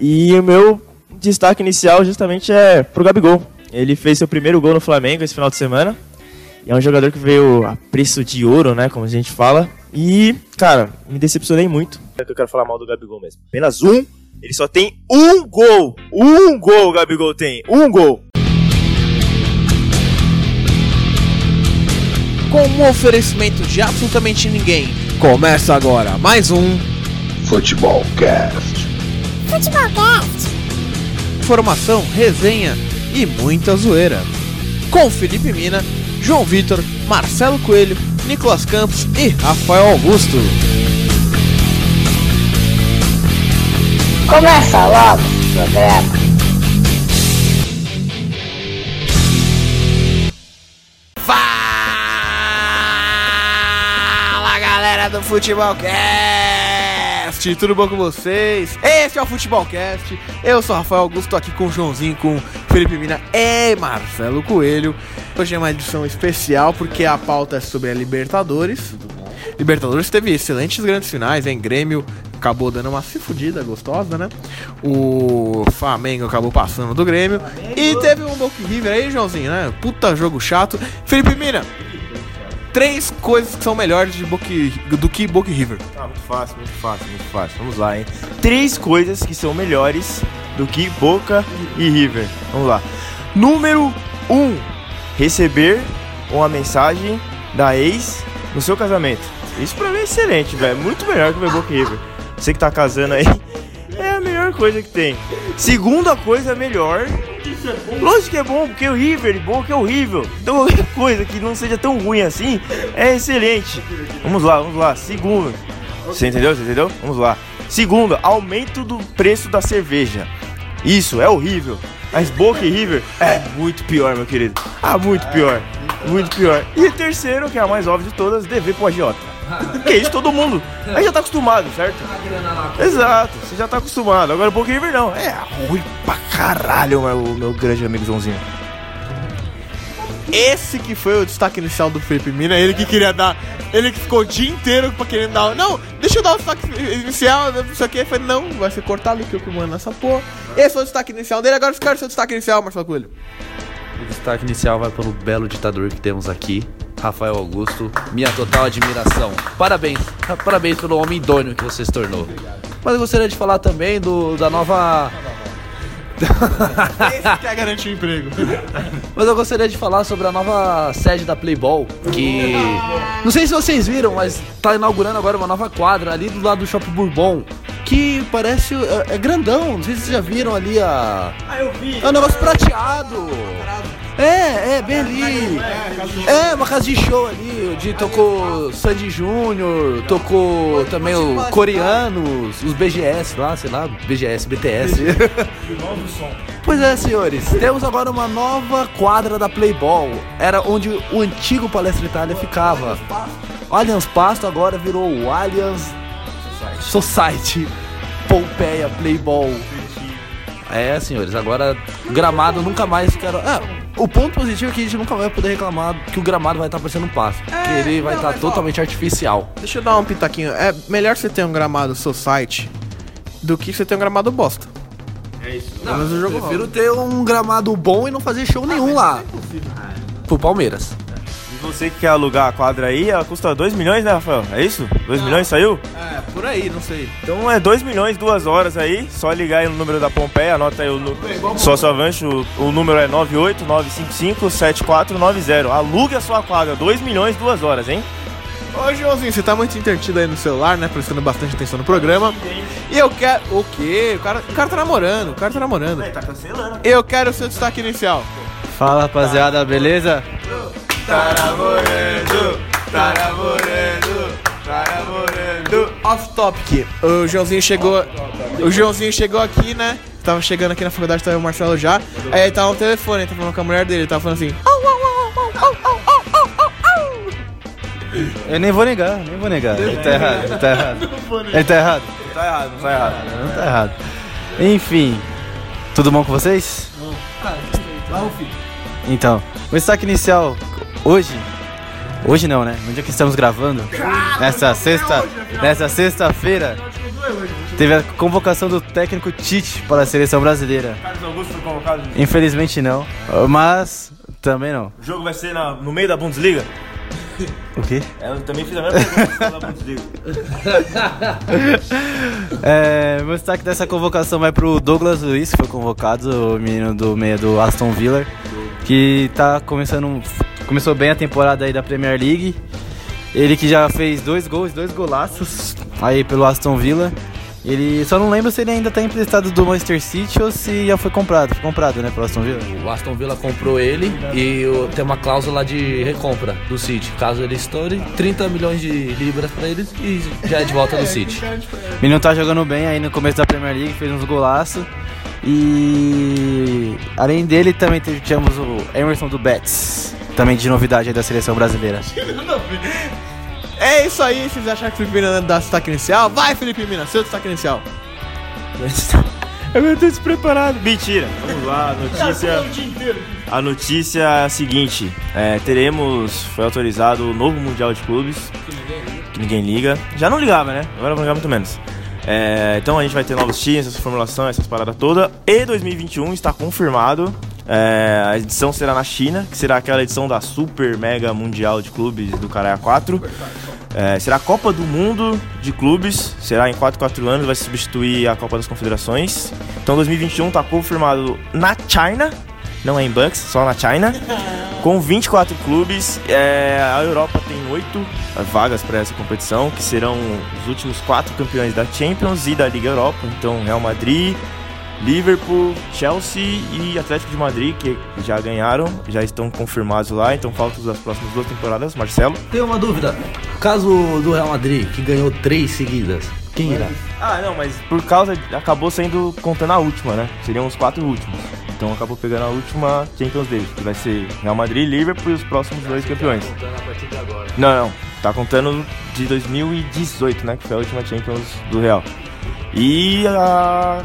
E o meu destaque inicial justamente é pro Gabigol. Ele fez seu primeiro gol no Flamengo esse final de semana. E é um jogador que veio a preço de ouro, né? Como a gente fala. E, cara, me decepcionei muito. É que eu quero falar mal do Gabigol mesmo. Apenas um. Ele só tem um gol. Um gol o Gabigol tem. Um gol. Com um oferecimento de absolutamente ninguém. Começa agora mais um Futebol Cast. Futebolcast. Informação, resenha e muita zoeira. Com Felipe Mina, João Vitor, Marcelo Coelho, Nicolas Campos e Rafael Augusto. Começa logo o programa. Fala galera do Futebolcast! Tudo bom com vocês? Esse é o Futebolcast. Eu sou o Rafael Augusto, tô aqui com o Joãozinho, com Felipe Mina e Marcelo Coelho. Hoje é uma edição especial porque a pauta é sobre a Libertadores. Libertadores teve excelentes grandes finais, hein? Grêmio acabou dando uma se fudida gostosa, né? O Flamengo acabou passando do Grêmio. E teve um Boca River aí, Joãozinho, né? Puta jogo chato. Felipe Mina, três coisas que são melhores de Boca, do que e River. Ah, muito fácil, muito fácil, muito fácil. Vamos lá, hein? Três coisas que são melhores do que Boca e River. Vamos lá. Número um, receber uma mensagem da ex no seu casamento. Isso pra mim é excelente, velho. Muito melhor que Boca e River. Você que tá casando aí, é a melhor coisa que tem. Segunda coisa melhor. Lógico que é bom, porque o River e Boca é horrível. Então qualquer coisa que não seja tão ruim assim é excelente. Vamos lá, vamos lá. Segundo. Você entendeu? Você entendeu? Vamos lá. Segundo, aumento do preço da cerveja. Isso, é horrível. Mas Boca e River é muito pior, meu querido. Ah, muito pior. Muito pior. E terceiro, que é a mais óbvia de todas, dever pro agiota. Que isso, todo mundo. Aí já tá acostumado, certo? Exato, você já tá acostumado. Agora e River não. É ruim pra caralho, meu, meu grande amigo Joãozinho. Esse que foi o destaque inicial do Felipe Mina, ele que queria dar. Ele que ficou o dia inteiro pra querer dar. Não, deixa eu dar o destaque inicial, não sei o que. Foi, não, vai ser cortado que eu que mando nessa porra. Esse foi o destaque inicial dele, agora eu quero o seu destaque inicial, Marcelo Coelho. O destaque inicial vai pelo belo ditador que temos aqui, Rafael Augusto. Minha total admiração. Parabéns, parabéns pelo homem idôneo que você se tornou. Mas eu gostaria de falar também do, da nova. Esse quer garantir emprego. Mas eu gostaria de falar sobre a nova sede da Playball, que. Não sei se vocês viram, mas tá inaugurando agora uma nova quadra ali do lado do Shopping Bourbon. Que parece. É, é grandão, não sei se vocês já viram ali a. Ah, eu vi. É um negócio prateado. É, é, bem ali. É, uma casa de show ali, onde tocou Sandy Júnior, tocou também o Coreanos, os BGS lá, sei lá, BGS, BTS. Pois é, senhores, temos agora uma nova quadra da Playball. Era onde o antigo Palestra Itália ficava. O Allianz Pasto agora virou o Allianz Society Pompeia Playball. É, senhores, agora gramado nunca mais ficará. É, o ponto positivo é que a gente nunca vai poder reclamar que o gramado vai estar parecendo um passo. que ele vai não, estar ó, totalmente artificial. Deixa eu dar um pitaquinho. É melhor você ter um gramado Society do que você ter um gramado bosta. É isso. Pelo menos o jogo Eu prefiro ter um gramado bom e não fazer show nenhum lá. Pro Palmeiras. Você que quer alugar a quadra aí, ela custa 2 milhões, né, Rafael? É isso? 2 milhões saiu? É, por aí, não sei. Então é 2 milhões, duas horas aí. Só ligar aí no número da Pompeia, anota aí o nu- sócio avante, o, número é 989557490. Alugue a sua quadra, 2 milhões, duas horas, hein? Ô, Joãozinho, você tá muito entretido aí no celular, né? Prestando bastante atenção no programa. E eu quero. O quê? O cara, o cara tá namorando, o cara tá namorando. Tá cancelando. Eu quero o seu destaque inicial. Fala rapaziada, beleza? Tá namorando, tá namorando, tá namorando. Off topic. O Joãozinho chegou. O Joãozinho chegou aqui, né? Tava chegando aqui na faculdade, tava o Marcelo já. Aí ele tava no telefone, ele tava falando com a mulher dele, ele tava falando assim. Eu nem vou negar, nem vou negar. Ele tá errado, ele tá errado. Ele tá errado? Tá errado, não tá errado. Não tá errado. Enfim, tudo bom com vocês? Então, o destaque inicial hoje. Hoje não, né? No dia que estamos gravando, nessa sexta, nessa sexta-feira, Teve a convocação do técnico Tite para a seleção brasileira. Carlos Augusto foi convocado. Infelizmente não, mas também não. O jogo vai ser na- no meio da Bundesliga? O quê? Eu também fiz a mesma pergunta da Bundesliga. É, meu destaque dessa convocação vai pro Douglas Luiz, que foi convocado, o menino do meio do Aston Villa, que tá começando. Começou bem a temporada aí da Premier League. Ele que já fez dois gols, dois golaços aí pelo Aston Villa. Ele só não lembro se ele ainda tá emprestado do Manchester City ou se já foi comprado. Foi comprado, né, pelo Aston Villa? O Aston Villa comprou ele e o- tem uma cláusula de recompra do City. Caso ele estoure, 30 milhões de libras pra eles e já é de volta do City. O menino tá jogando bem aí no começo da Premier League, fez uns golaços. E além dele também tivemos o Emerson do Betis, também de novidade aí da seleção brasileira. É isso aí, se vocês acharam que o Felipe Mina dá destaque inicial, vai Felipe Mina, seu destaque inicial. Eu tô despreparado. Mentira. Vamos lá, notícia. A notícia é a seguinte: é, teremos, foi autorizado o novo Mundial de Clubes. Que ninguém liga. Já não ligava, né? Agora vai ligar muito menos. É, então a gente vai ter novos times, essa formulação, essas paradas todas. E 2021 está confirmado. É, a edição será na China, que será aquela edição da Super Mega Mundial de Clubes do Caralho 4. É, será a Copa do Mundo de Clubes, será em 4 4 anos, vai substituir a Copa das Confederações. Então 2021 está confirmado na China, não é em Bucks, só na China, com 24 clubes. É, a Europa tem 8 vagas para essa competição, que serão os últimos 4 campeões da Champions e da Liga Europa. Então Real Madrid, Liverpool, Chelsea e Atlético de Madrid, que já ganharam, já estão confirmados lá, então faltam das próximas duas temporadas, Marcelo. Tenho uma dúvida. Caso do Real Madrid, que ganhou três seguidas, quem irá? Ah, não, mas por causa. Acabou sendo contando a última, né? Seriam os quatro últimos. Então acabou pegando a última Champions deles, que vai ser Real Madrid, Liverpool e os próximos dois campeões. Não, não. Tá contando de 2018, né? Que foi a última Champions do Real. E a.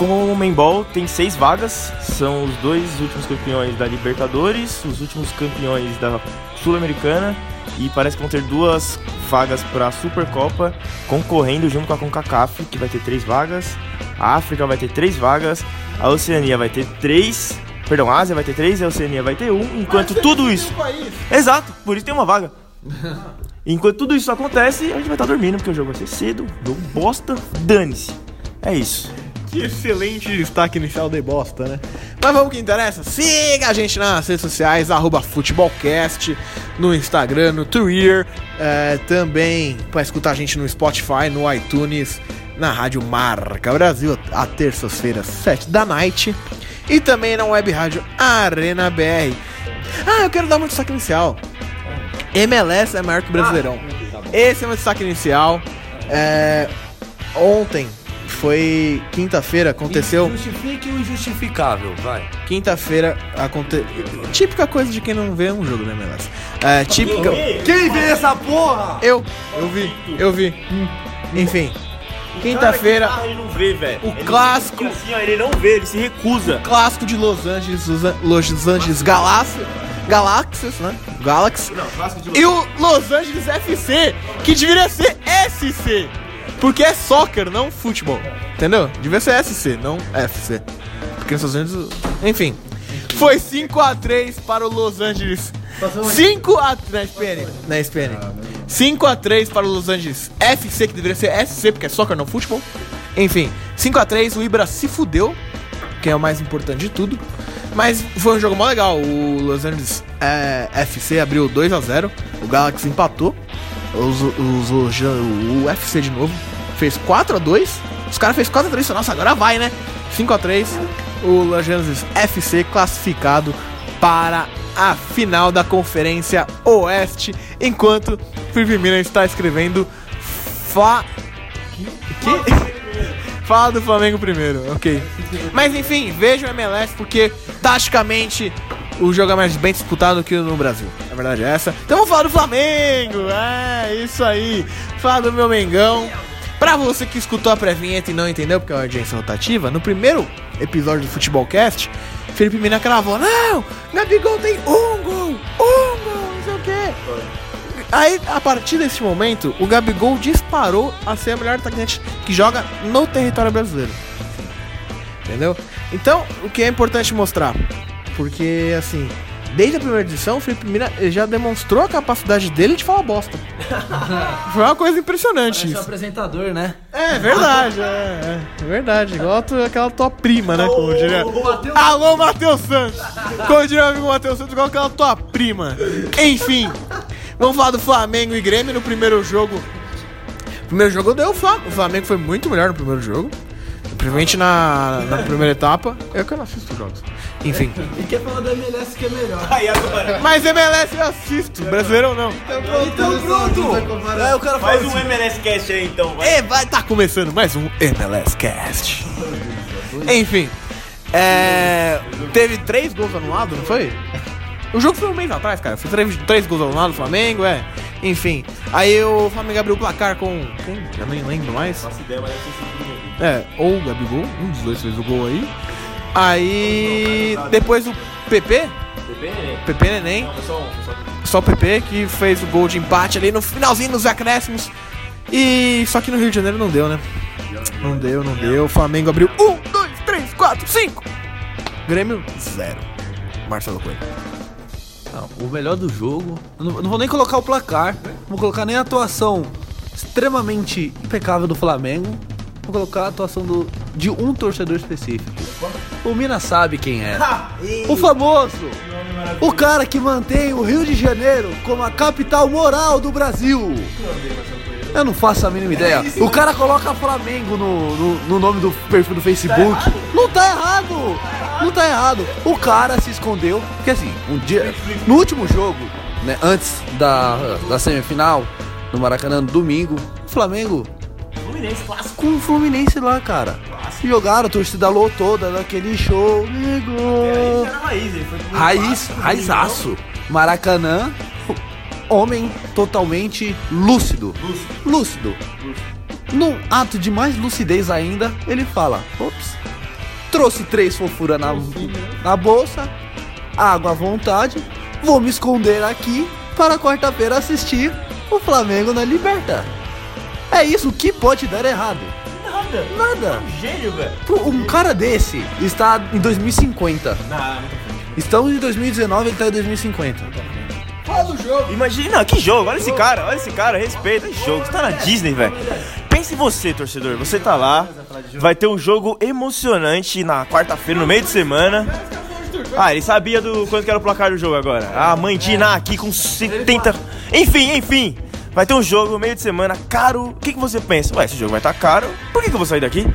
Com o Membol tem seis vagas, são os dois últimos campeões da Libertadores, os últimos campeões da Sul-Americana. E parece que vão ter duas vagas para a Supercopa, concorrendo junto com a CONCACAF, que vai ter três vagas, a África vai ter três vagas, a Oceania vai ter três, perdão, a Ásia vai ter três e a Oceania vai ter um, enquanto tudo isso... Exato, por isso tem uma vaga. Enquanto tudo isso acontece, a gente vai estar dormindo, porque o jogo vai ser cedo, jogo bosta, dane-se. É isso. Que excelente destaque inicial de bosta, né? Mas vamos que interessa. Siga a gente nas redes sociais, arroba futebolcast, no Instagram, no Twitter, é, também para escutar a gente no Spotify, no iTunes, na Rádio Marca Brasil, a terças-feiras, 7 da night. E também na web rádio Arena BR. Ah, eu quero dar um destaque inicial. MLS é maior que o Brasileirão. Esse é o meu destaque inicial. É, ontem foi quinta-feira, aconteceu. Justifique o injustificável, vai. Quinta-feira aconteceu. Típica coisa de quem não vê um jogo da MLS. É, típica. Quem vê essa porra? Eu, eu vi, eu vi. Enfim. Quinta-feira, ele não vê, velho. o clássico. Assim, ó, ele não vê, ele se recusa. clássico de Los Angeles, Los An- Los Angeles Galáxias, Galáxias, né? Galaxy. Não, clássico de E o Los Angeles FC, que deveria ser SC. Porque é soccer, não futebol. Entendeu? Devia ser SC, não FC. Porque nos Estados Unidos. Enfim. Foi 5x3 para o Los Angeles. 5x3 na SPN. Na SPN. 5x3 para o Los Angeles FC, que deveria ser SC, porque é soccer, não futebol. Enfim, 5x3, o Ibra se fudeu, que é o mais importante de tudo. Mas foi um jogo mó legal. O Los Angeles é, FC abriu 2x0, o Galaxy empatou. Os, os, os- o UFC de novo fez 4x2. Os caras fez 4x3. Nossa, agora vai, né? 5x3. O Los Angeles FC classificado para a final da Conferência Oeste. Enquanto Felipe Miller está escrevendo Fa. Que? Fala do Flamengo primeiro, ok. Mas enfim, veja o MLS porque taticamente o jogo é mais bem disputado que no Brasil. A verdade é essa. Então vamos falar do Flamengo. É, isso aí. Fala do meu Mengão. Pra você que escutou a pré-vinheta e não entendeu porque é uma audiência rotativa, no primeiro episódio do Futebolcast, Felipe Mina cravou: Não, Gabigol tem um gol, um gol, não sei o quê. Aí, a partir desse momento, o Gabigol disparou a ser a melhor atacante que joga no território brasileiro. Entendeu? Então, o que é importante mostrar? Porque, assim, desde a primeira edição, o Felipe Mira já demonstrou a capacidade dele de falar bosta. Foi uma coisa impressionante Parece isso. apresentador, né? É verdade, é, é verdade. Igual a tua- aquela tua prima, né? Como diria. Alô, Matheus Santos! Como diria o amigo Matheus Santos, igual aquela tua prima. Enfim, vamos falar do Flamengo e Grêmio no primeiro jogo. O primeiro jogo deu o Flamengo. O Flamengo foi muito melhor no primeiro jogo. Principalmente na, na primeira etapa. Eu que eu não assisto jogos. Enfim. E quer falar da MLS que é melhor. Mas MLS eu assisto, brasileiro não. Então pronto! Aí o cara Faz um MLS Cast aí então, vai. E vai tá começando mais um MLS Cast. Enfim, é, teve três gols anulados, não foi? O jogo foi um mês atrás, cara. Foi três, três gols anulados do Flamengo, é. Enfim, aí o Flamengo abriu o placar com. Quem? Eu nem lembro mais. Nossa ideia, mas É, ou o Gabigol, um dos dois fez o gol aí. Aí. Depois o PP, PP Neném, só o PP que fez o gol de empate ali no finalzinho dos acréscimos. E só que no Rio de Janeiro não deu, né? Não deu, não deu. O Flamengo abriu um, dois, três, quatro, cinco. Grêmio, zero. Marcelo Coelho. Não, o melhor do jogo. Eu não, eu não vou nem colocar o placar. Não vou colocar nem a atuação extremamente impecável do Flamengo. Vou colocar a atuação do, de um torcedor específico. O Mina sabe quem é. O famoso. O cara que mantém o Rio de Janeiro como a capital moral do Brasil. Eu não faço a mínima ideia. O cara coloca Flamengo no, no, no nome do perfil do Facebook. Não tá errado. Não tá errado. O cara se escondeu. Porque assim, um dia. No último jogo, né? Antes da, da semifinal, no Maracanã, no domingo, o Flamengo. Com o Fluminense lá, cara. Jogaram, a torcida lotou, dando aquele show. Amigo. raiz, ele foi pro Raiz, raizaço. Maracanã, homem totalmente lúcido. Lúcido. Num ato de mais lucidez ainda, ele fala: Ops, trouxe três fofura na, na bolsa, água à vontade, vou me esconder aqui para quarta-feira assistir o Flamengo na Liberta. É isso, o que pode dar errado? Nada. Nada. Gênio, velho. Um cara desse está em 2050. Estamos em 2019, ele tá em 2050. Imagina, que jogo, olha esse cara, olha esse cara, respeita esse jogo, você tá na Disney, velho. Pense em você, torcedor, você tá lá, vai ter um jogo emocionante na quarta-feira, no meio de semana. Ah, ele sabia do quanto que era o placar do jogo agora. Ah, mãe Dina aqui com 70. Enfim, enfim. Vai ter um jogo no meio de semana caro. O que, que você pensa? Ué, esse jogo vai estar caro. Por que, que eu vou sair daqui?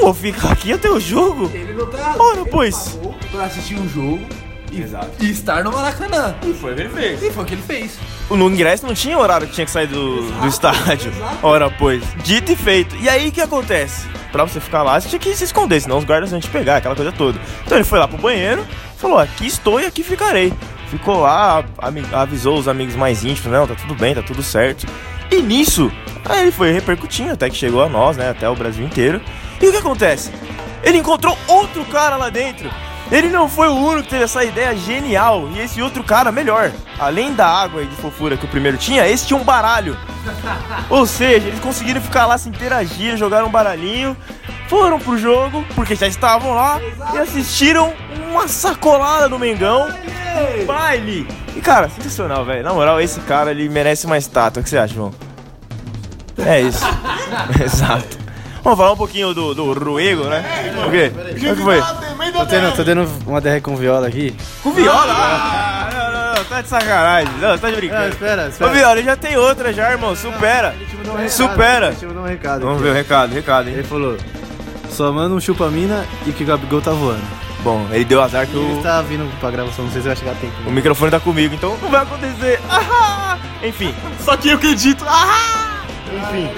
Vou ficar aqui até o jogo. Ele não tá. Ora, pois. Pra assistir um jogo e, e estar no Maracanã. E foi o que ele fez. E foi o que ele fez. No ingresso não tinha horário que tinha que sair do, do estádio. Ora, pois. Dito e feito. E aí o que acontece? Pra você ficar lá, você tinha que se esconder, senão os guardas iam te pegar, aquela coisa toda. Então ele foi lá pro banheiro, falou: aqui estou e aqui ficarei. Ficou lá, avisou os amigos mais íntimos, não, tá tudo bem, tá tudo certo. E nisso, aí ele foi repercutindo até que chegou a nós, né, até o Brasil inteiro. E o que acontece? Ele encontrou outro cara lá dentro. Ele não foi o único que teve essa ideia genial. E esse outro cara, melhor. Além da água e de fofura que o primeiro tinha, esse tinha um baralho. Ou seja, eles conseguiram ficar lá, se interagir, jogaram um baralhinho, foram pro jogo, porque já estavam lá, e assistiram uma sacolada do Mengão. Um baile. E cara, sensacional, velho. Na moral, esse cara ele merece uma estátua. O que você acha, João? É isso. Exato. Vamos falar um pouquinho do, do Ruego, né? O quê? O que foi? Tô tendo, tô tendo uma DR com viola aqui. Com viola? Ah, não, não, não, tá de sacanagem. Não, tá de Ah, brincando. espera, Ô, espera. Viola, ele já tem outra já, irmão. Supera. Supera. Deixa eu mandar um recado. Vamos aqui. ver o recado, recado, Ele hein? falou: só manda um chupa-mina e que o Gabigol tá voando. Bom, ele deu azar que Ele o, tá vindo pra gravação, não sei se vai chegar a tempo. o microfone tá comigo, então não vai acontecer. Ah, enfim, só que eu acredito. Ah! Enfim,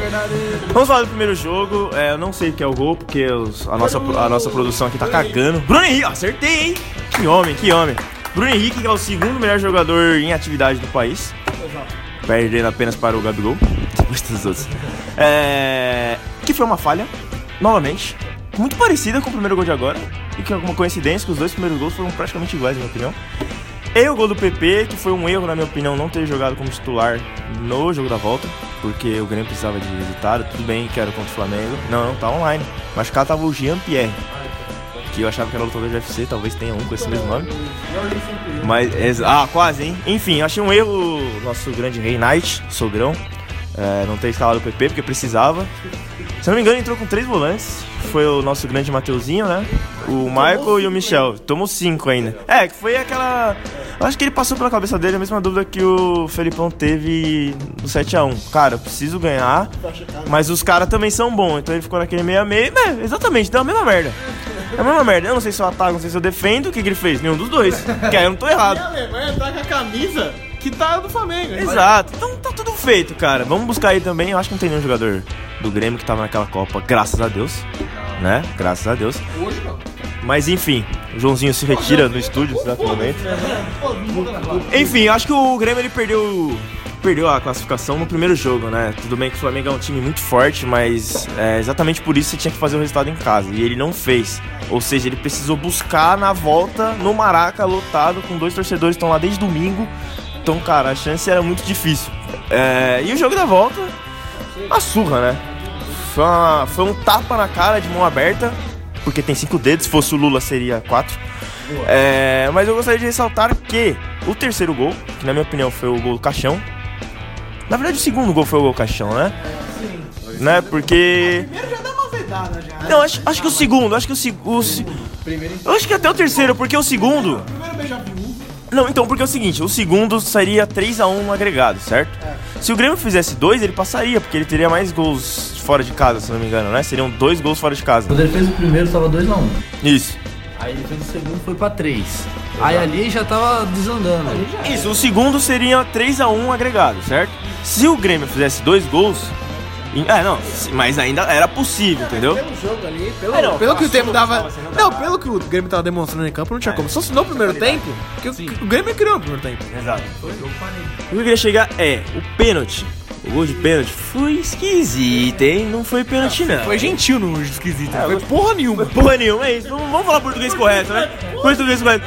vamos falar do primeiro jogo. É, eu não sei o que é o gol, porque os- a, nossa, a nossa produção aqui tá cagando. Bruno Henrique, acertei, hein? Que homem, que homem. Bruno Henrique, que é o segundo melhor jogador em atividade do país. Perdendo apenas para o Gabigol. Depois dos outros. É, que foi uma falha, novamente. Muito parecida com o primeiro gol de agora. E que é alguma coincidência que os dois primeiros gols foram praticamente iguais, na minha opinião. E o gol do PP, que foi um erro, na minha opinião, não ter jogado como titular no jogo da volta, porque o Grêmio precisava de resultado. Tudo bem que era contra o Flamengo. Não, não, tá online. Machucado tava o Jean Pierre, que eu achava que era lutador de UFC, talvez tenha um com esse mesmo nome. Mas, ah, quase, hein? Enfim, achei um erro nosso grande rei Knight, sogrão, é, não ter escalado o PP, porque precisava. Se não me engano, entrou com três volantes. Foi o nosso grande Mateuzinho, né? O Michael e o Michel. Tomou cinco ainda. É, que foi aquela. Eu acho que ele passou pela cabeça dele a mesma dúvida que o Felipão teve no 7x1. Cara, eu preciso ganhar, mas os caras também são bons. Então ele ficou naquele meio a meio. É, exatamente, deu a mesma merda. É a mesma merda. Eu não sei se eu ataco, não sei se eu defendo. O que, que ele fez? Nenhum dos dois. Que aí eu não tô errado. A Alemanha tá com a camisa que tá do Flamengo. Exato, então tá tudo feito, cara. Vamos buscar aí também. Eu acho que não tem nenhum jogador do Grêmio que tava naquela Copa, graças a Deus. Né? Graças a Deus. Mas enfim, o Joãozinho se retira no estúdio, exato momento. Enfim, acho que o Grêmio ele perdeu. Perdeu a classificação no primeiro jogo, né? Tudo bem que o Flamengo é um time muito forte, mas é, exatamente por isso você tinha que fazer o resultado em casa. E ele não fez. Ou seja, ele precisou buscar na volta no Maraca, lotado, com dois torcedores que estão lá desde domingo. Então, cara, a chance era muito difícil. É, e o jogo da volta, a surra, né? Foi, uma- foi um tapa na cara de mão aberta, porque tem cinco dedos, se fosse o Lula seria quatro. É, mas eu gostaria de ressaltar que o terceiro gol, que na minha opinião foi o gol do Caixão. Na verdade, o segundo gol foi o gol do Caixão, né? Né? Porque. Primeiro já dá uma vedada já. Não, acho, acho que o segundo, acho que o segundo. Eu acho que até o terceiro, porque o segundo. Não, então, porque é o seguinte, o segundo seria 3x1 no agregado, certo? Se o Grêmio fizesse dois, ele passaria, porque ele teria mais gols fora de casa, se não me engano, né? Seriam dois gols fora de casa. Quando ele fez o primeiro, tava 2x1. Isso. Aí ele fez o segundo, foi pra 3. Aí ali já tava desandando. Isso, o segundo seria 3x1 agregado, certo? Se o Grêmio fizesse dois gols. É, não, mas ainda era possível, entendeu? Pelo jogo ali, pelo, É, não, pelo que o tempo dava. Não, dava. pelo que o Grêmio tava demonstrando em campo, não tinha como. Só se no primeiro tempo, que o, o Grêmio criou no primeiro tempo. Exato. O que eu queria chegar é, o pênalti. O gol de pênalti foi esquisito, hein? Não foi pênalti, não. Foi gentil no esquisito. É, não foi foi- porra nenhuma. Porra nenhuma, é isso. Vamos, vamos falar português correto, né? Português correto.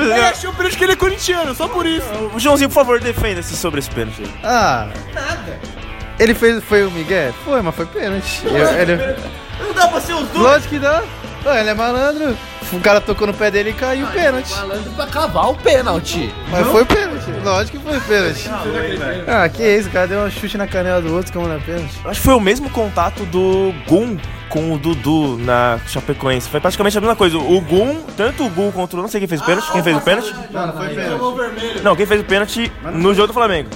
Ele achou o pênalti que ele é corintiano, só por isso. O Joãozinho, por favor, defenda-se sobre esse pênalti. Ah. Nada. Ele fez, foi o Miguel? Foi, mas foi pênalti. Eu- ele- Não dá pra ser os dois. Lógico que dá. Ele é malandro. O cara tocou no pé dele e caiu pênalti. Malandro pra cavar o pênalti. Mas foi pênalti. Lógico que foi pênalti. Ah, que isso, o cara deu um chute na canela do outro, como não é pênalti. Acho que foi o mesmo contato do Gum com o Dudu na Chapecoense. Foi praticamente a mesma coisa. O Gum, tanto o Gum contra o... Não sei quem fez o pênalti. Quem fez o pênalti? Não, não foi pênalti. Não, quem fez o pênalti no jogo do Flamengo.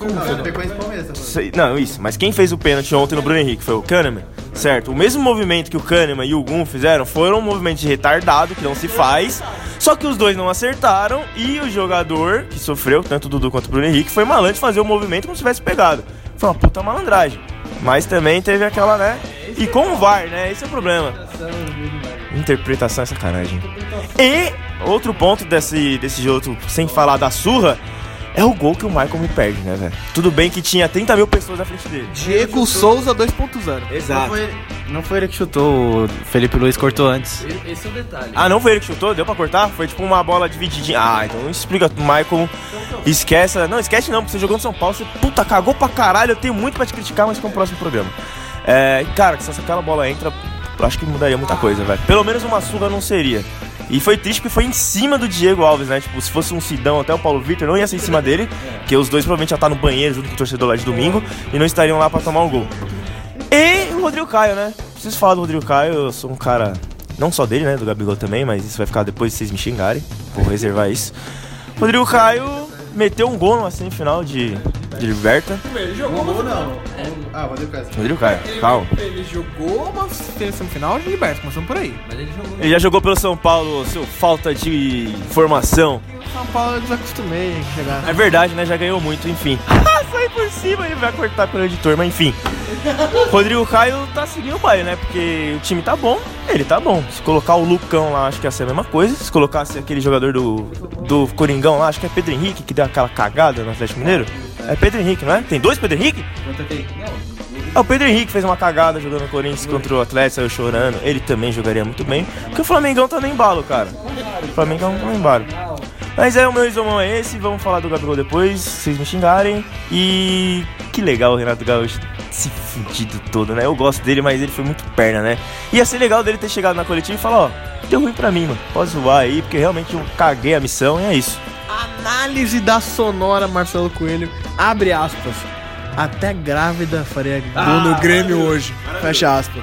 Não, Palmeiras. Sei- Não, isso. Mas quem fez o pênalti ontem no Bruno Henrique foi o Kahneman. Certo. O mesmo movimento que o Kahneman e o Gum fizeram foram um movimento de retardado, que não se faz. Só que os dois não acertaram e o jogador que sofreu, tanto o Dudu quanto o Bruno Henrique, foi malandro de fazer o movimento como se tivesse pegado. Foi uma puta malandragem. Mas também teve aquela, né? E com o VAR, né? Esse é o problema. Interpretação é sacanagem. E outro ponto desse, desse jogo, sem falar da surra, é o gol que o Michael me perde, né, velho? Tudo bem que tinha 30 mil pessoas na frente dele. Diego Souza 2.0. Não Exato. foi, Não foi ele que chutou, o Felipe Luiz cortou antes. Esse é o detalhe. Ah, não foi ele que chutou? Deu pra cortar? Foi tipo uma bola divididinha. Ah, então explica, Michael. Esquece. Não, esquece não, porque você jogou no São Paulo, você puta cagou pra caralho. Eu tenho muito pra te criticar, mas com o próximo programa. É, cara, se aquela bola entra, eu acho que mudaria muita coisa, velho. Pelo menos uma surra não seria. E foi triste porque foi em cima do Diego Alves, né? Tipo, se fosse um Sidão até o Paulo Vitor, não ia ser em cima dele, que os dois provavelmente já tá no banheiro junto com o torcedor lá de domingo e não estariam lá pra tomar o gol. E o Rodrigo Caio, né? Preciso falar do Rodrigo Caio, eu sou um cara. Não só dele, né? Do Gabigol também, mas isso vai ficar depois de vocês me xingarem. Vou reservar isso. Rodrigo Caio meteu um gol numa semifinal de, de Liberta. Ele jogou uma Ah, Rodrigo Caio. Rodrigo Caio, calma. Ele jogou uma semifinal de Liberta, começando por aí. Mas ele jogou. Ele já jogou pelo São Paulo, seu falta de formação. São Paulo eu desacostumei a chegar. É verdade, né? Já ganhou muito, enfim. Sai por cima, ele vai cortar pelo editor, mas enfim. Rodrigo Caio tá seguindo o baile, né? Porque o time tá bom, ele tá bom. Se colocar o Lucão lá, acho que ia ser a mesma coisa. Se colocasse aquele jogador do, do Coringão lá, acho que é Pedro Henrique, que deu aquela cagada no Atlético Mineiro. É Pedro Henrique, não é? Tem dois Pedro Henrique? Ah, o Pedro Henrique fez uma cagada jogando no Corinthians contra o Atlético, saiu chorando. Ele também jogaria muito bem. Porque o Flamengão tá no embalo, cara. O Flamengão tá no embalo. Mas é, o meu resumão é esse. Vamos falar do Gabigol depois, se vocês me xingarem. E que legal o Renato Gaúcho se fudido todo, né? Eu gosto dele, mas ele foi muito perna, né? Ia ser legal dele ter chegado na coletiva e falar, ó, deu ruim pra mim, mano. Pode zoar aí, porque realmente eu caguei a missão e é isso. Análise da sonora Marcelo Coelho. Abre aspas. Até grávida faria gol no Grêmio hoje. Fecha aspas.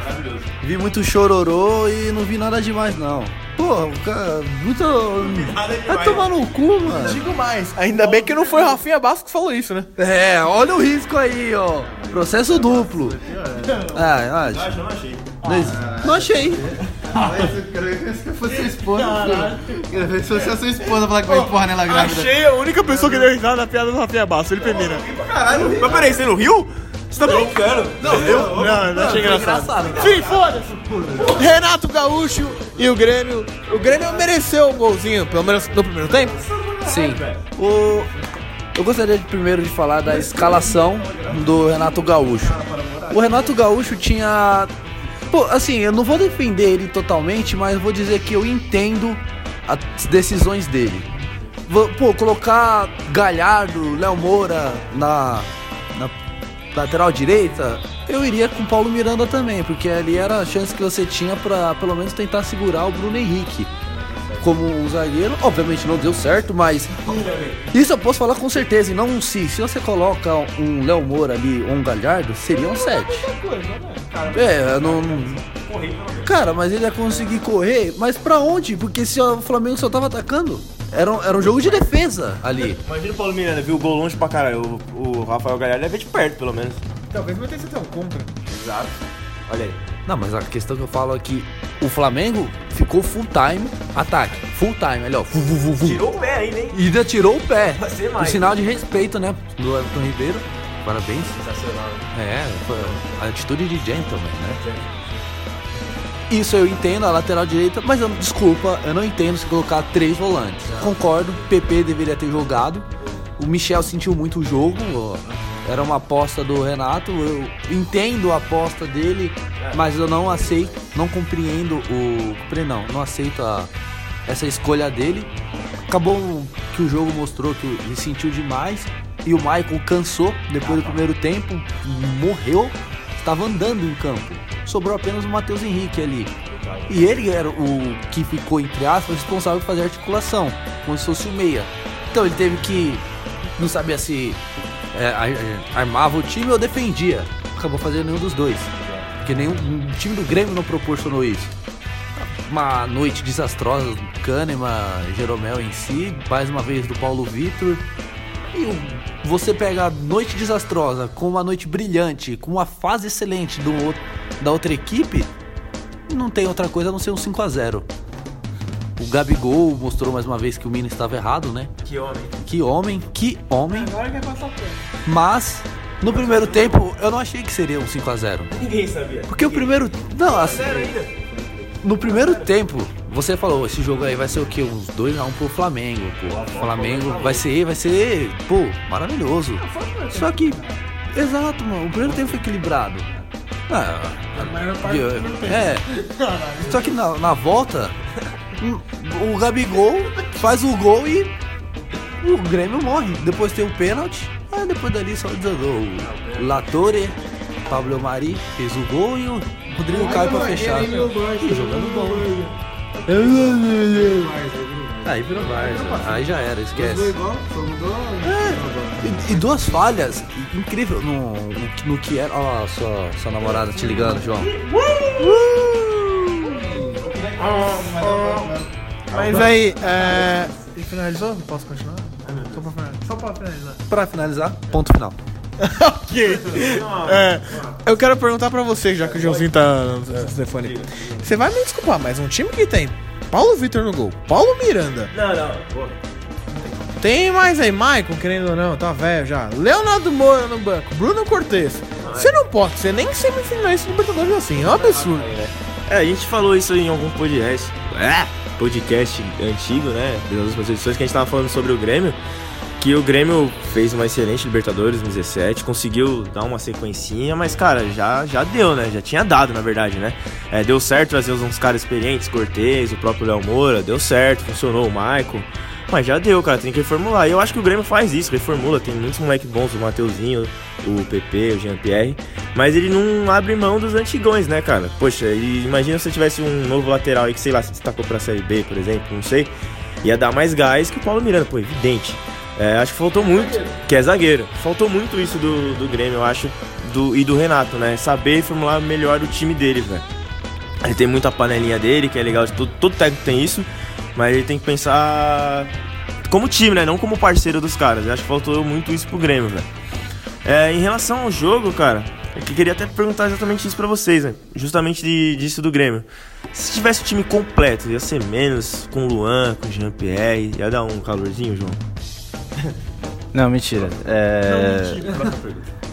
Vi muito chororô e não vi nada demais, não. Pô, o cara, muito. Vai tomar no cu, mano. Digo mais. Ainda bem que não foi o Rafinha Basco que falou isso, né? É, olha o risco aí, ó. Processo duplo. Ah, acho. não achei. Não, não achei. Quero ver se fosse sua esposa, filho. Quero ver se fosse a sua esposa falar que vai empurrar nela grávida. Achei a única pessoa que deu risada na piada do Rafinha Basco, Felipe Mina. Caralho, mas peraí, você não riu? Você tá brincando? Não, eu? Não, não achei engraçado. Enfim, foda-se. Renato Gaúcho e o Grêmio. O Grêmio mereceu um golzinho, pelo menos no primeiro tempo. Sim. O... Eu gostaria de, primeiro de falar da escalação do Renato Gaúcho. O Renato Gaúcho tinha. Assim, eu não vou defender ele totalmente, mas vou dizer que eu entendo as decisões dele. Pô, colocar Galhardo, Léo Moura na, na lateral direita, eu iria com Paulo Miranda também, porque ali era a chance que você tinha pra pelo menos tentar segurar o Bruno Henrique como um zagueiro. Obviamente não deu certo, mas isso eu posso falar com certeza. E não um se. Se você coloca um Léo Moura ali ou um Galhardo, seria um 7. É, eu não. não- Cara, mas ele ia conseguir correr, mas pra onde? Porque se o Flamengo só tava atacando. Era um, era um jogo de defesa ali. Imagina o Paulo Miranda, viu o gol longe pra caralho. O, o Rafael Galhardo deve ver de perto, pelo menos. Talvez vai ter que ser um contra. Exato. Olha aí. Não, mas a questão que eu falo é que o Flamengo ficou full time ataque. Full time, ali ó. Vu, vu, vu, vu. Tirou o pé ainda, hein? E ainda tirou o pé. Vai ser Um mais. sinal de respeito, né? Do Everton Ribeiro. Parabéns. Sensacional. É, foi a atitude de gentleman, né? Isso eu entendo, a lateral direita, mas eu, desculpa, eu não entendo se colocar três volantes. Concordo, PP deveria ter jogado. O Michel sentiu muito o jogo, era uma aposta do Renato. Eu entendo a aposta dele, mas eu não aceito, não compreendo o. Não, não aceito a- essa escolha dele. Acabou que o jogo mostrou que ele sentiu demais e o Michael cansou depois do primeiro tempo, morreu, estava andando em campo. Sobrou apenas o Matheus Henrique ali. E ele era o que ficou, entre aspas, responsável por fazer a articulação, como se fosse o meia. Então ele teve que. Não sabia se é, ar- armava o time ou defendia. Acabou fazendo nenhum dos dois. Porque nenhum o time do Grêmio não proporcionou isso uma noite desastrosa do Kahneman, Jeromel em si, mais uma vez do Paulo Vitor. E você pega a noite desastrosa com uma noite brilhante, com uma fase excelente do, da outra equipe, não tem outra coisa a não ser um 5 a 0 O Gabigol mostrou mais uma vez que o Mina estava errado, né? Que homem. Que homem, que homem. Mas no primeiro tempo eu não achei que seria um 5 a 0 Ninguém sabia. porque o primeiro. Não, assim. No primeiro tempo, você falou, esse jogo aí vai ser o quê? Uns 2x1 pro Flamengo. Pô. O Flamengo vai ser, vai ser, pô, maravilhoso. Só que. Exato, mano. O primeiro tempo foi equilibrado. Ah, é. Só que na, na volta, o Gabigol faz o gol e o Grêmio morre. Depois tem o pênalti. Aí depois dali só desandou. O Latore, Pablo Mari fez o gol e o Rodrigo cai pra fechar. Jogando bom. Aí virou Varsa. Aí já era, esquece. E, e duas falhas incrível no, no, no que era. Ó, sua, sua namorada te ligando, João. Mas aí, é. E finalizou? Posso continuar? Só pra finalizar. Só pra finalizar. Pra finalizar, ponto final. ok. É, eu quero perguntar pra você, já que o Joãozinho tá no telefone. Você vai me desculpar, mas um time que tem Paulo Vitor no gol, Paulo Miranda, Não, não. Tem mais aí, Maicon, querendo ou não, tá velho já. Leonardo Moura no banco, Bruno Cortez. Você não pode ser nem semifinalista do Libertadores assim, é um absurdo. É, a gente falou isso em algum podcast. É, podcast antigo, né? Das últimas edições que a gente tava falando sobre o Grêmio. que o Grêmio fez uma excelente Libertadores 2017, conseguiu dar uma sequencinha, mas, cara, já, já deu, né? Já tinha dado, na verdade, né? É, deu certo trazer uns caras experientes, Cortez, o próprio Léo Moura, deu certo, funcionou o Michael. Mas já deu, cara, tem que reformular. E eu acho que o Grêmio faz isso, reformula. Tem muitos moleques bons, o Mateuzinho, o PP, o Jean-Pierre. Mas ele não abre mão dos antigões, né, cara? Poxa, imagina se tivesse um novo lateral aí que, sei lá, se destacou pra Série B, por exemplo, não sei. Ia dar mais gás que o Paulo Miranda, pô, evidente. É, acho que faltou muito, que é zagueiro. Faltou muito isso do, do Grêmio, eu acho, do, e do Renato, né? Saber formular melhor o time dele, velho. Ele tem muita panelinha dele, que é legal, todo, todo técnico tem isso, mas ele tem que pensar como time, né? Não como parceiro dos caras. Eu acho que faltou muito isso pro Grêmio, velho. É, em relação ao jogo, cara, eu queria até perguntar exatamente isso pra vocês, né? Justamente de, disso do Grêmio. Se tivesse o time completo, ia ser menos com o Luan, com o Jean-Pierre, ia dar um calorzinho, João? Não, mentira. É...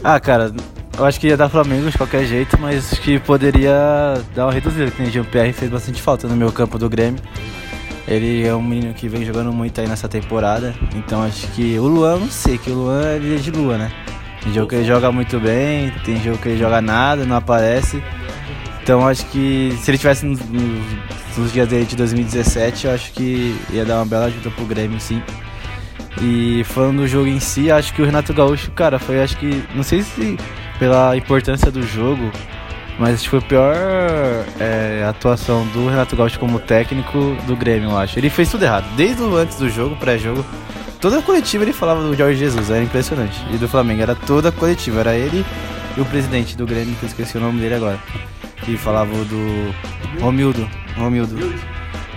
Ah, cara, eu acho que ia dar Flamengo de qualquer jeito, mas acho que poderia dar uma reduzida, que o Jean-Pierre fez bastante falta no meu campo do Grêmio. Ele é um menino que vem jogando muito aí nessa temporada, então acho que o Luan, não sei, que o Luan é de Lua, né? Tem jogo que ele joga muito bem, tem jogo que ele joga nada, não aparece. Então acho que se ele tivesse nos, nos, nos dias dele de 2017, eu acho que ia dar uma bela ajuda pro Grêmio, sim. E falando do jogo em si, acho que o Renato Gaúcho, cara, foi acho que. Não sei se pela importância do jogo, mas foi a pior é, atuação do Renato Gaúcho como técnico do Grêmio, eu acho. Ele fez tudo errado. Desde o antes do jogo, pré-jogo, toda a coletiva ele falava do Jorge Jesus, era impressionante. E do Flamengo, era toda a coletiva, era ele e o presidente do Grêmio, que eu esqueci o nome dele agora. Que falava do Romildo. Romildo.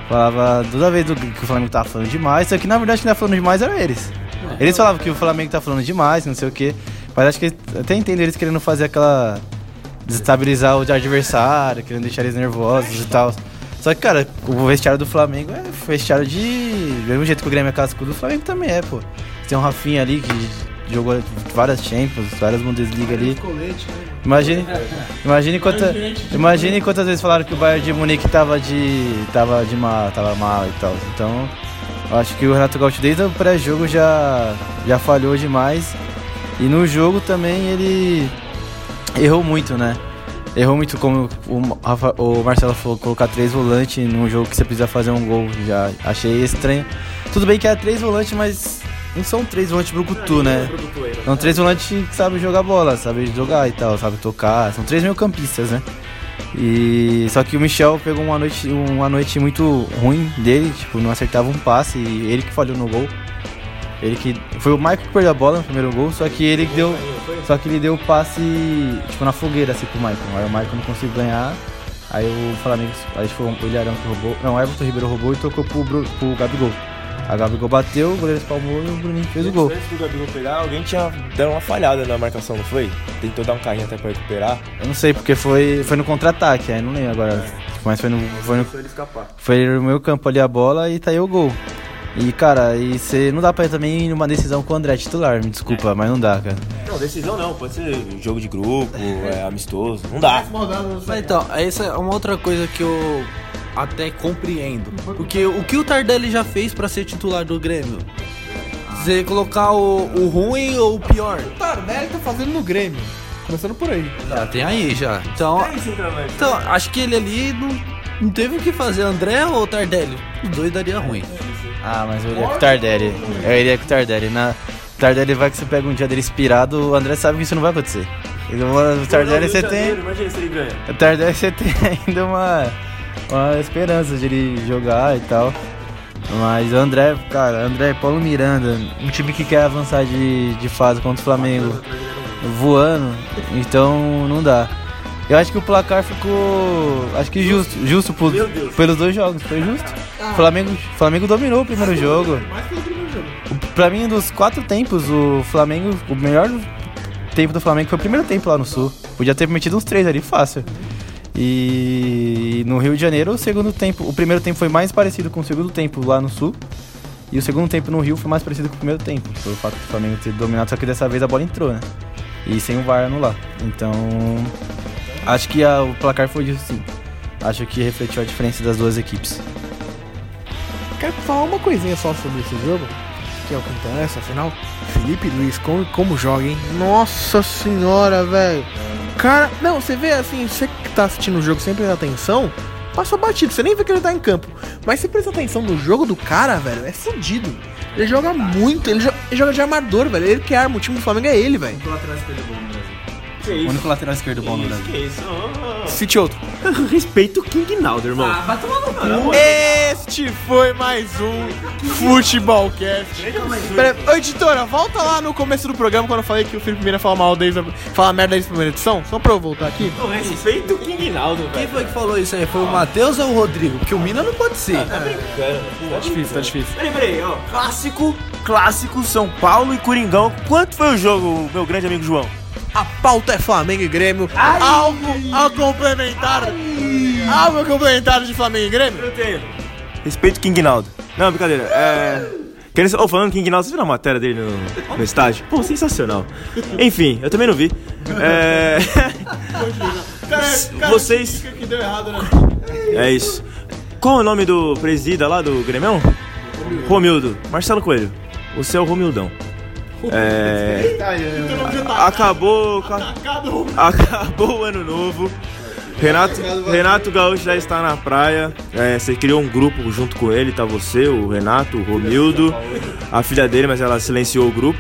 Falava toda vez do, que o Flamengo tava falando demais, só que na verdade quem tava falando demais eram eles. Eles falavam que o Flamengo tá falando demais, não sei o que. Mas acho que até entendo eles querendo fazer aquela. Desestabilizar o adversário, querendo deixar eles nervosos e tal. Só que, cara, o vestiário do Flamengo é vestiário de. Do mesmo jeito que o Grêmio é cascudo, o Flamengo também é, pô. Tem um Rafinha ali que jogou várias Champions, várias Bundesliga ali. Imagine, imagine, quanta, imagine quantas vezes falaram que o Bayern de Munique tava de. tava de mal, tava mal e tal. Então, acho que o Renato Gaúcho desde o pré-jogo já, já falhou demais. E no jogo também ele errou muito, né? Errou muito, como o, Rafa- o Marcelo falou, colocar três volantes num jogo que você precisa fazer um gol. Já achei estranho. Tudo bem que é três volantes, mas não são três volantes brucutu, né? São três volantes que sabem jogar bola, sabem jogar e tal, sabem tocar. São três meio campistas, né? E só que o Michel pegou uma noite, uma noite muito ruim dele, tipo, não acertava um passe e ele que falhou no gol. Ele que foi o Michael que perdeu a bola no primeiro gol, só que ele que deu, só que ele deu o passe tipo na fogueira assim pro Michael. Aí o Michael não conseguiu ganhar. Aí o Flamengo, aí foi o Ilharão que roubou, não, o Everton Ribeiro roubou e tocou pro, Bru- pro Gabigol. A Gabigol bateu, o goleiro espalmou e o Bruninho fez o gol. Antes do Gabigol pegar, alguém tinha dado uma falhada na marcação, não foi? Tentou dar um carrinho até pra recuperar. Eu não sei porque foi, foi no contra-ataque, aí não lembro agora. Mas foi no, foi no, Foi ele escapar. Foi no meu campo ali a bola e tá aí o gol. E, cara, e cê, não dá pra ir também numa decisão com o André titular, me desculpa, mas não dá, cara. Não, decisão não, pode ser jogo de grupo, é, amistoso. Não dá. Mas então, essa é uma outra coisa que eu até compreendo. Porque o que o Tardelli já fez pra ser titular do Grêmio? Você colocar o, o ruim ou o pior? O Tardelli tá fazendo no Grêmio. Começando por aí. Já tem aí, já. Então, então acho que ele ali não, não teve o que fazer. André ou Tardelli? Os dois daria ruim. Ah, mas eu iria com o Tardelli. Eu iria com o Tardelli. Na, o Tardelli vai que você pega um dia dele inspirado, o André sabe que isso não vai acontecer. O Tardelli você tem. Imagina se ele ganha. O Tardelli você tem ainda uma, uma esperança de ele jogar e tal. Mas o André, cara, André Paulo Miranda, um time que quer avançar de, de fase contra o Flamengo voando, então não dá. Eu acho que o placar ficou. Acho que justo, justo por- pelos dois jogos, foi justo. O Flamengo, Flamengo dominou o primeiro jogo. O- Pra mim, dos quatro tempos, o Flamengo, o melhor tempo do Flamengo foi o primeiro tempo lá no Sul. Podia ter metido uns três ali, fácil. E no Rio de Janeiro, o segundo tempo, o primeiro tempo foi mais parecido com o segundo tempo lá no Sul. E o segundo tempo no Rio foi mais parecido com o primeiro tempo, pelo fato do Flamengo ter dominado, só que dessa vez a bola entrou, né? E sem o VAR anular. Então, acho que a- o placar foi disso sim. Acho que refletiu a diferença das duas equipes. Quero falar uma coisinha só sobre esse jogo. aqui, ó, Quintana, essa final. Felipe Luiz, como, como joga, hein? Nossa senhora, velho. Cara, não, você vê assim, você que tá assistindo o jogo sem prestar atenção, passa batido, você nem vê que ele tá em campo. Mas se presta atenção no jogo do cara, velho, é fudido. Ele joga muito, ele, jo- ele joga de armador, velho. Ele que arma, o time do Flamengo é ele, velho. O único lateral esquerdo bom no Brasil. Que isso? Cite outro. ô. Respeita o King Naldo, irmão. Este foi mais um Futebolcast. Pera, ô, editora, volta lá no começo do programa quando eu falei que o Felipe Mira fala mal desde a, fala merda desde a primeira edição. Só pra eu voltar aqui. Pô, Respeita o King Naldo, Quem velho. foi que falou isso aí? Foi o Matheus ou o Rodrigo? Porque o Mina não pode ser. Tá difícil, tá difícil. Peraí, peraí, ó. Clássico, clássico, São Paulo e Coringão. Quanto foi o jogo, meu grande amigo João? A pauta é Flamengo e Grêmio. Algo a complementar. Algo a complementar de Flamengo e Grêmio? Eu tenho. Respeito King Naldo. Não, brincadeira. É. Querendo, oh, falando do King Naldo, você viu a matéria dele no, no estádio? Pô, sensacional. Enfim, eu também não vi. É. Vocês. Que deu errado, né? É isso. Qual é o nome do presida lá do Grêmio? Romildo. Marcelo Coelho. Você é o Romildão. É. Acabou. ca- Acabou o ano novo. Renato, Renato Gaúcho já está na praia. É, você criou um grupo junto com ele, tá você, o Renato, o Romildo, a filha dele, mas ela silenciou o grupo.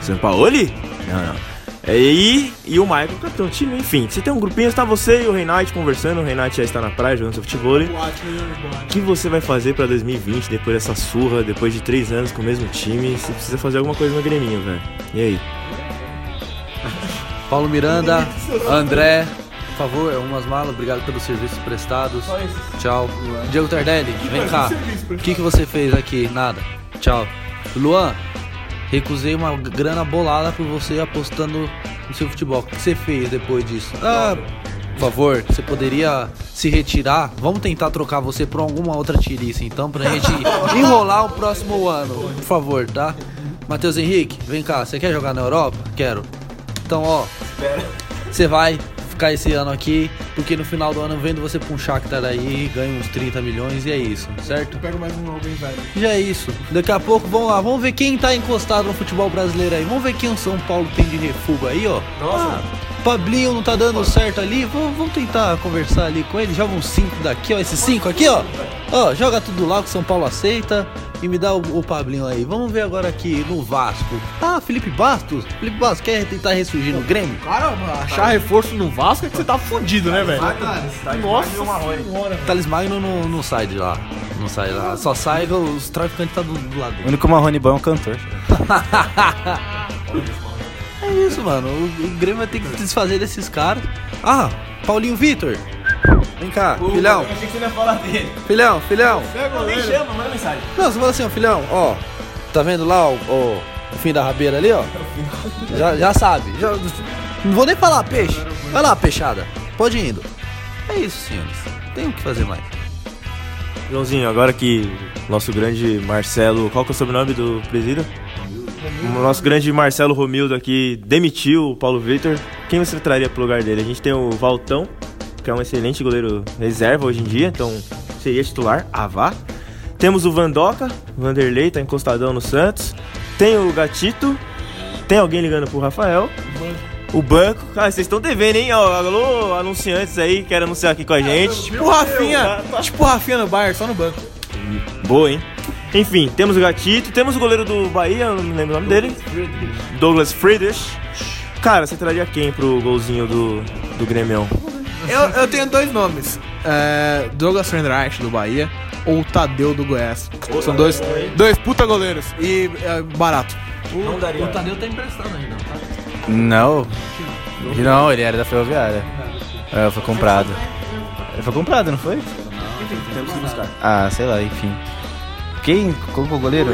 São Paoli? Não, não. É, e, e o Michael, capitão do time, enfim. Você tem um grupinho, está você e o Reinaldo conversando. O Reinaldo já está na praia jogando seu futebol. O que você vai fazer pra 2020 depois dessa surra, depois de três anos com o mesmo time? Você precisa fazer alguma coisa no Greminho, velho. E aí? Paulo Miranda, André, por favor, umas malas, obrigado pelos serviços prestados. Tchau. Diego Tardelli, vem cá. O que, que você fez aqui? Nada. Tchau. Luan, recusei uma grana bolada por você apostando no seu futebol. O que você fez depois disso? Ah, por favor, você poderia se retirar? Vamos tentar trocar você por alguma outra tirice, então, pra gente enrolar o próximo ano. Por favor, tá? Matheus Henrique, vem cá, você quer jogar na Europa? Quero. Então, ó, você vai ficar esse ano aqui, porque no final do ano eu vendo você pra um Shakhtar aí, ganha uns 30 milhões e é isso, certo? Pega mais um alguém velho. Já é isso. Daqui a pouco, vamos lá, vamos ver quem tá encostado no futebol brasileiro aí. Vamos ver quem o São Paulo tem de refugo aí, ó. Nossa. Ah, Pablinho não tá dando certo ali, vamos, vamos tentar conversar ali com ele. Joga uns 5 daqui, ó, esses 5 aqui, ó. Ó, joga tudo lá que o São Paulo aceita e me dá o, o Pablinho aí. Vamos ver agora aqui no Vasco. Ah, Felipe Bastos. Felipe Bastos quer tentar ressurgir no Grêmio? Cara, achar reforço no Vasco é que você tá fudido, né, velho? Nossa senhora. Thales Magno não, não sai de lá. Não sai de lá. Só sai os traficantes tá do, do lado O único Marrone bom é um cantor. É isso, mano. O, o Grêmio vai ter que se desfazer desses caras. Ah, Paulinho Vitor. Vem cá, filhão. achei que você ia falar dele. Filhão, filhão. Nem chama, manda mensagem. Não, você fala assim, ó, filhão, ó. Tá vendo lá o, o- o fim da rabeira ali, ó? Já, já sabe. Já, não vou nem falar peixe. Vai lá, peixada. Pode ir indo. É isso, senhores. Tem o que fazer mais. Joãozinho, agora que nosso grande Marcelo. Qual que é o sobrenome do presídio? O nosso grande Marcelo Romildo aqui demitiu o Paulo Vitor. Quem você traria pro lugar dele? A gente tem o Valtão, que é um excelente goleiro reserva hoje em dia, então seria titular, Avá. Temos o Vandoca, Vanderlei, tá encostadão no Santos. Tem o Gatito. Tem alguém ligando pro Rafael. O banco. Cara, vocês estão devendo, hein? Ó, alô, anunciantes aí, querem anunciar aqui com a gente. Tipo o Rafinha. Tipo o Rafinha no Bayern, só no banco. Boa, hein? Enfim, temos o Gatito, temos o goleiro do Bahia, eu não lembro o nome dele. Douglas Friedrich. Cara, você traria quem pro golzinho do, do Grêmio? Eu, eu tenho dois nomes. É, Douglas Friedrich, do Bahia, ou Tadeu, do Goiás. São dois, dois puta goleiros. E é, barato. Não daria. O Tadeu tá emprestado ainda, tá? Não. Não, ele era da Ferroviária. É, foi comprado. Ele foi comprado, não foi? Ah, sei lá, enfim. Quem? Qual que é o goleiro?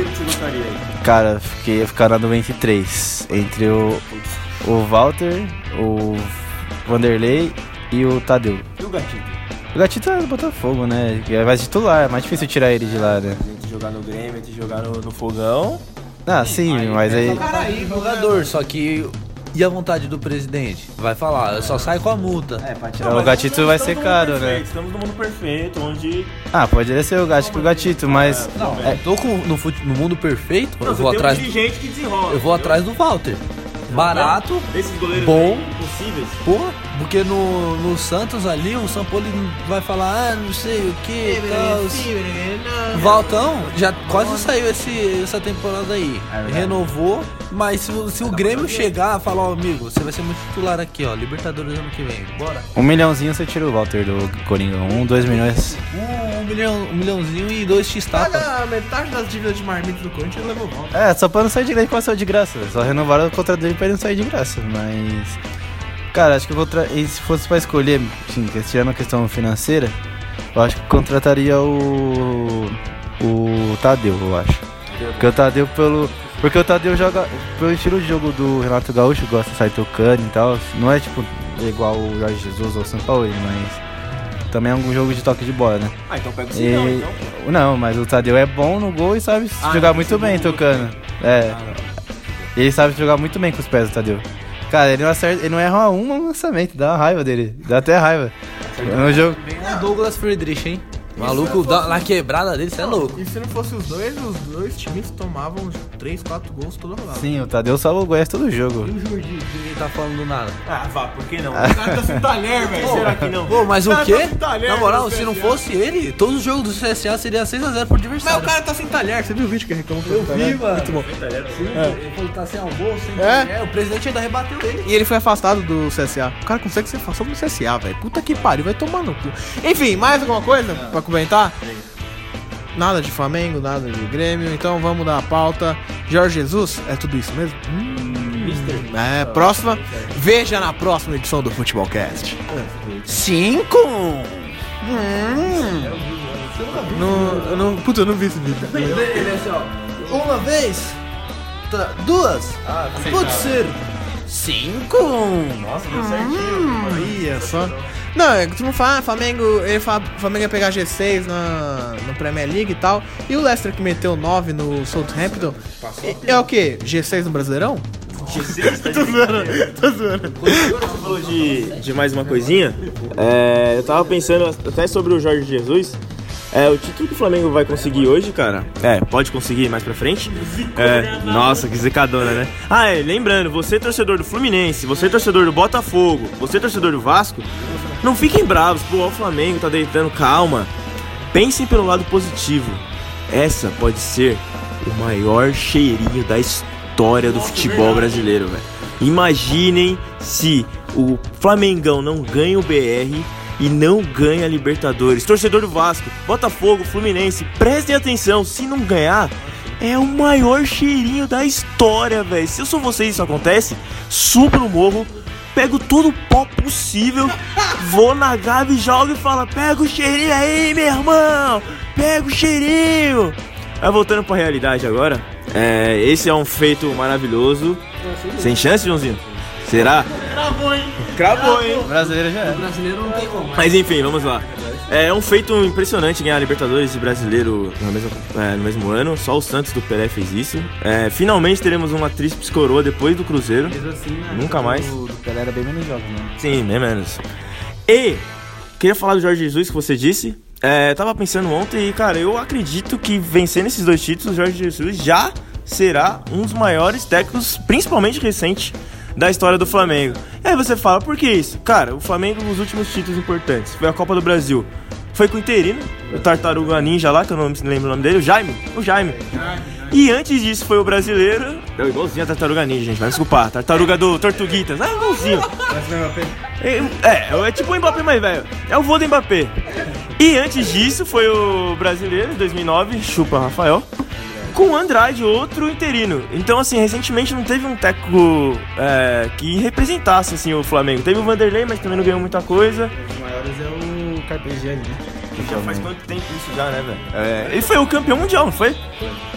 Cara, fiquei, ia ficar na 93. Entre o, o Walter, o Vanderlei e o Tadeu. E o Gatito? O Gatito é do Botafogo, né? É mais titular, é mais difícil tirar ele de lá, né? Entre jogar no Grêmio, entre jogar no, no Fogão. Ah, sim, mas aí. Cara aí, jogador, só que E a vontade do presidente? Vai falar, eu só saio com a multa. É, pra tirar o gatito vai ser caro, né? Estamos no mundo perfeito, onde. Ah, poderia ser o gatito com o gatito, mas. Não, eu tô com, no, fute- no mundo perfeito, eu vou tem atrás. um dirigente que desenrola. Eu vou atrás do Walter. Barato, Esses goleiros Bom. aí, impossíveis. porra, porque no, no Santos ali, o São Paulo vai falar, ah, não sei o que, tal. Valtão já quase saiu esse, essa temporada aí. Renovou, mas se, o- se o Grêmio chegar e falar, ó, amigo, você vai ser muito titular aqui, ó, Libertadores ano que vem, bora. Um milhãozinho você tira o Walter do Coringa. Um, dois milhões. Um, um milhão, um milhãozinho e dois x-tapa. Paga metade das dívidas de marmita do Corinthians e levou volta. É, só pra não sair de graça, saiu de graça. Só renovaram o contrato dele pra ele não sair de graça. Mas. Cara, acho que eu vou. Tra... E se fosse pra escolher, que- tirando a questão financeira, eu acho que contrataria o. O Tadeu, eu acho. Porque o Tadeu pelo. Porque o Tadeu joga. Pelo estilo de jogo do Renato Gaúcho, gosta de sair tocando e tal. Não é tipo igual o Jorge Jesus ou o São Paulo, mas. Também é um jogo de toque de bola, né? Ah, então pega o E- então. Não, mas o Tadeu é bom no gol e sabe jogar muito bem tocando. É. Ele sabe jogar muito bem com os pés, o Tadeu. Cara, ele não, acerta, ele não erra um lançamento, dá uma raiva dele. Dá até raiva. No jogo. Bem Douglas Friedrich, hein? Maluco, da- na quebrada dele, você é louco. E se não fosse os dois, os dois times tomavam uns 3, 4 gols toda rodada. Sim, o Tadeu salva o Goiás todo jogo. E o Jordi, que ninguém tá falando do nada. Ah, vá, por que não? O cara tá sem talher, velho. Será que não? Pô, mas o quê? tá Na moral, no se não fosse ele, todos os jogos do CSA seria 6x0 por Mas adversário. o cara tá sem talher, você viu o vídeo que ele reclamou? Eu vi, mano. Muito bom. Ele falou que tá sem almoço, sem É? talher. O presidente ainda rebateu ele. E ele foi afastado do CSA. O cara consegue ser afastado do CSA, velho. Puta que pariu, vai tomar no cu. Enfim, mais alguma coisa pra comentar? Nada de Flamengo, nada de Grêmio, então vamos dar a pauta. Jorge Jesus, é tudo isso mesmo? Hum, é, próxima. Veja na próxima edição do Futebolcast. Cinco! Hum. Não, não, puta, eu não vi esse vídeo. Ele é assim, ó. Uma vez, tá, duas, pode ser cinco. Nossa, deu certinho. Olha só. Não, é que tu não fala, Flamengo, ele fala, Flamengo ia pegar G6 na, no Premier League e tal. E o Leicester que meteu 9 no Southampton. É, é o quê? G6 no Brasileirão? tô zoando, tô zoando. Você falou de, de mais uma coisinha. É, eu tava pensando até sobre o Jorge Jesus. É, o título que o Flamengo vai conseguir hoje, cara. É, pode conseguir mais pra frente. É, nossa, que zicadona, né? Ah, é, lembrando, você torcedor do Fluminense, você torcedor do Botafogo, você torcedor do Vasco, não fiquem bravos, pô, o Flamengo tá deitando, calma. Pensem pelo lado positivo. Essa pode ser o maior cheirinho da história do futebol brasileiro, velho. Imaginem se o Flamengão não ganha o BR e não ganha a Libertadores. Torcedor do Vasco, Botafogo, Fluminense, prestem atenção, se não ganhar, é o maior cheirinho da história, velho. Se eu sou vocês e isso acontece, subo no morro, pego todo o pó possível, vou na Gabi e jogo e falo: pega o cheirinho aí, meu irmão, pega o cheirinho. Mas voltando pra realidade agora, é, esse é um feito maravilhoso. Sem chance, Joãozinho? Será? Cravou, hein? Cravou, hein? O brasileiro já é. brasileiro não tem como. Mas enfim, vamos lá. É um feito impressionante ganhar Libertadores e Brasileiro no mesmo, é, no mesmo ano. Só o Santos do Pelé fez isso. É, finalmente teremos uma tríplice coroa depois do Cruzeiro. Nunca mais. O Pelé era bem menos jovem, né? Sim, bem menos. E queria falar do Jorge Jesus que você disse. É, tava pensando ontem e, cara, eu acredito que vencendo esses dois títulos, o Jorge Jesus já será um dos maiores técnicos, principalmente recente, da história do Flamengo. E aí você fala, por que isso? Cara, o Flamengo, os últimos títulos importantes, foi a Copa do Brasil. Foi com o interino, o Tartaruga Ninja lá, que eu não lembro o nome dele, o Jaime. O Jaime. E antes disso foi o brasileiro. Não, igualzinho a Tartaruga Ninja, gente, vai desculpar. Tartaruga do Tortuguitas. Ah, igualzinho. É, é, é tipo o Mbappé mais velho. É o vô do Mbappé. E antes disso foi o brasileiro, 2009, chupa Rafael. Com o Andrade, outro interino. Então, assim, recentemente não teve um técnico é, que representasse assim, o Flamengo. Teve o Vanderlei, mas também não ganhou muita coisa. Os maiores é o Carpegiani, né? Já faz quanto tempo isso já, né, velho? É, ele foi o campeão mundial, não foi?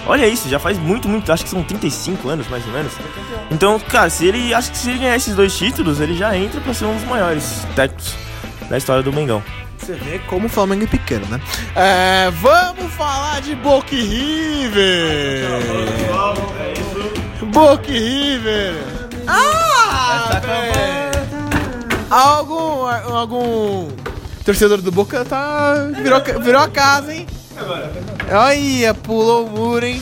Olha isso, já faz muito, muito, acho que são 35 anos mais ou menos. Então, cara, se ele, acho que se ele ganhar esses dois títulos, ele já entra pra ser um dos maiores técnicos da história do Mengão. Você vê como o Flamengo é pequeno, né? É, vamos falar de Boca River! Boca e River! Ah! Algum, algum torcedor do Boca tá. Virou, virou a casa, hein? Olha, pulou o muro, hein?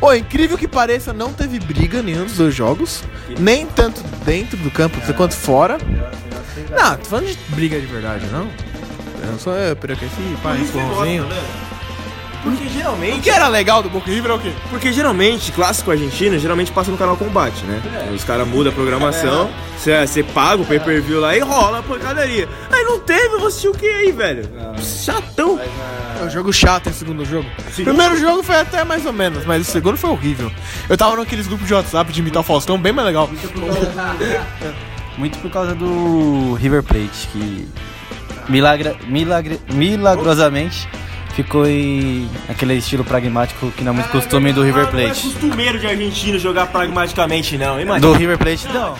Ô, incrível que pareça, não teve briga nenhum dos dois jogos. Nem tanto dentro do campo quanto fora. Não, tô falando de briga de verdade, não. Eu só eu aqueci, pai, empurrãozinho. Porque O geralmente. que era legal do Boca River é o quê? Porque geralmente, clássico argentino, geralmente passa no canal Combate, né? Os caras mudam a programação, você paga o pay per view lá e rola a pancadaria. Aí não teve, eu vou assistir o que aí, velho? Chatão. É um jogo chato esse segundo jogo. O primeiro jogo foi até mais ou menos, mas o segundo foi horrível. Eu tava naqueles grupos de WhatsApp de imitar o Faustão, bem mais legal. Muito por causa do River Plate, que milagra, milagre, milagrosamente ficou em aquele estilo pragmático que não é muito costume do River Não é Plate. costumeiro de argentino jogar pragmaticamente, não. Imagina. Do River Plate, não.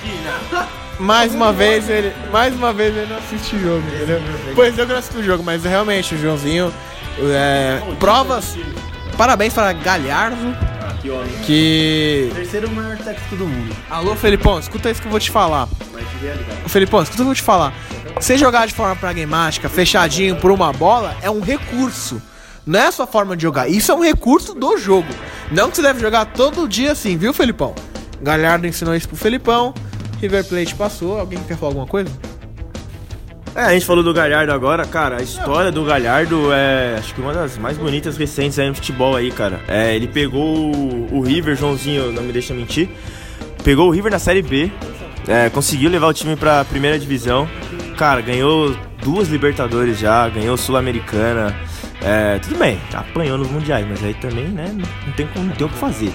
Mais uma vez ele. Mais uma vez ele não assiste o jogo, entendeu? Pois eu que não assisti o jogo, mas realmente o Joãozinho. É, provas. Parabéns para Galhardo. Que. Terceiro maior técnico do mundo. Alô, Felipão, escuta isso que eu vou te falar. Ô, Felipão, escuta o que eu vou te falar. Você jogar de forma pragmática, fechadinho por uma bola, é um recurso. Não é a sua forma de jogar. Isso é um recurso do jogo. Não que você deve jogar todo dia assim, viu, Felipão? Galhardo ensinou isso pro Felipão. River Plate passou. Alguém quer falar alguma coisa? É, a gente falou do Galhardo agora, cara. A história do Galhardo é, acho que uma das mais bonitas recentes aí no futebol aí, cara. É, ele pegou o, River, Joãozinho, não me deixa mentir. Pegou o River na Série B, é, conseguiu levar o time pra primeira divisão. Cara, ganhou duas Libertadores já, ganhou Sul-Americana. É, tudo bem, apanhou nos mundiais, mas aí também, né, não tem, não tem o que fazer.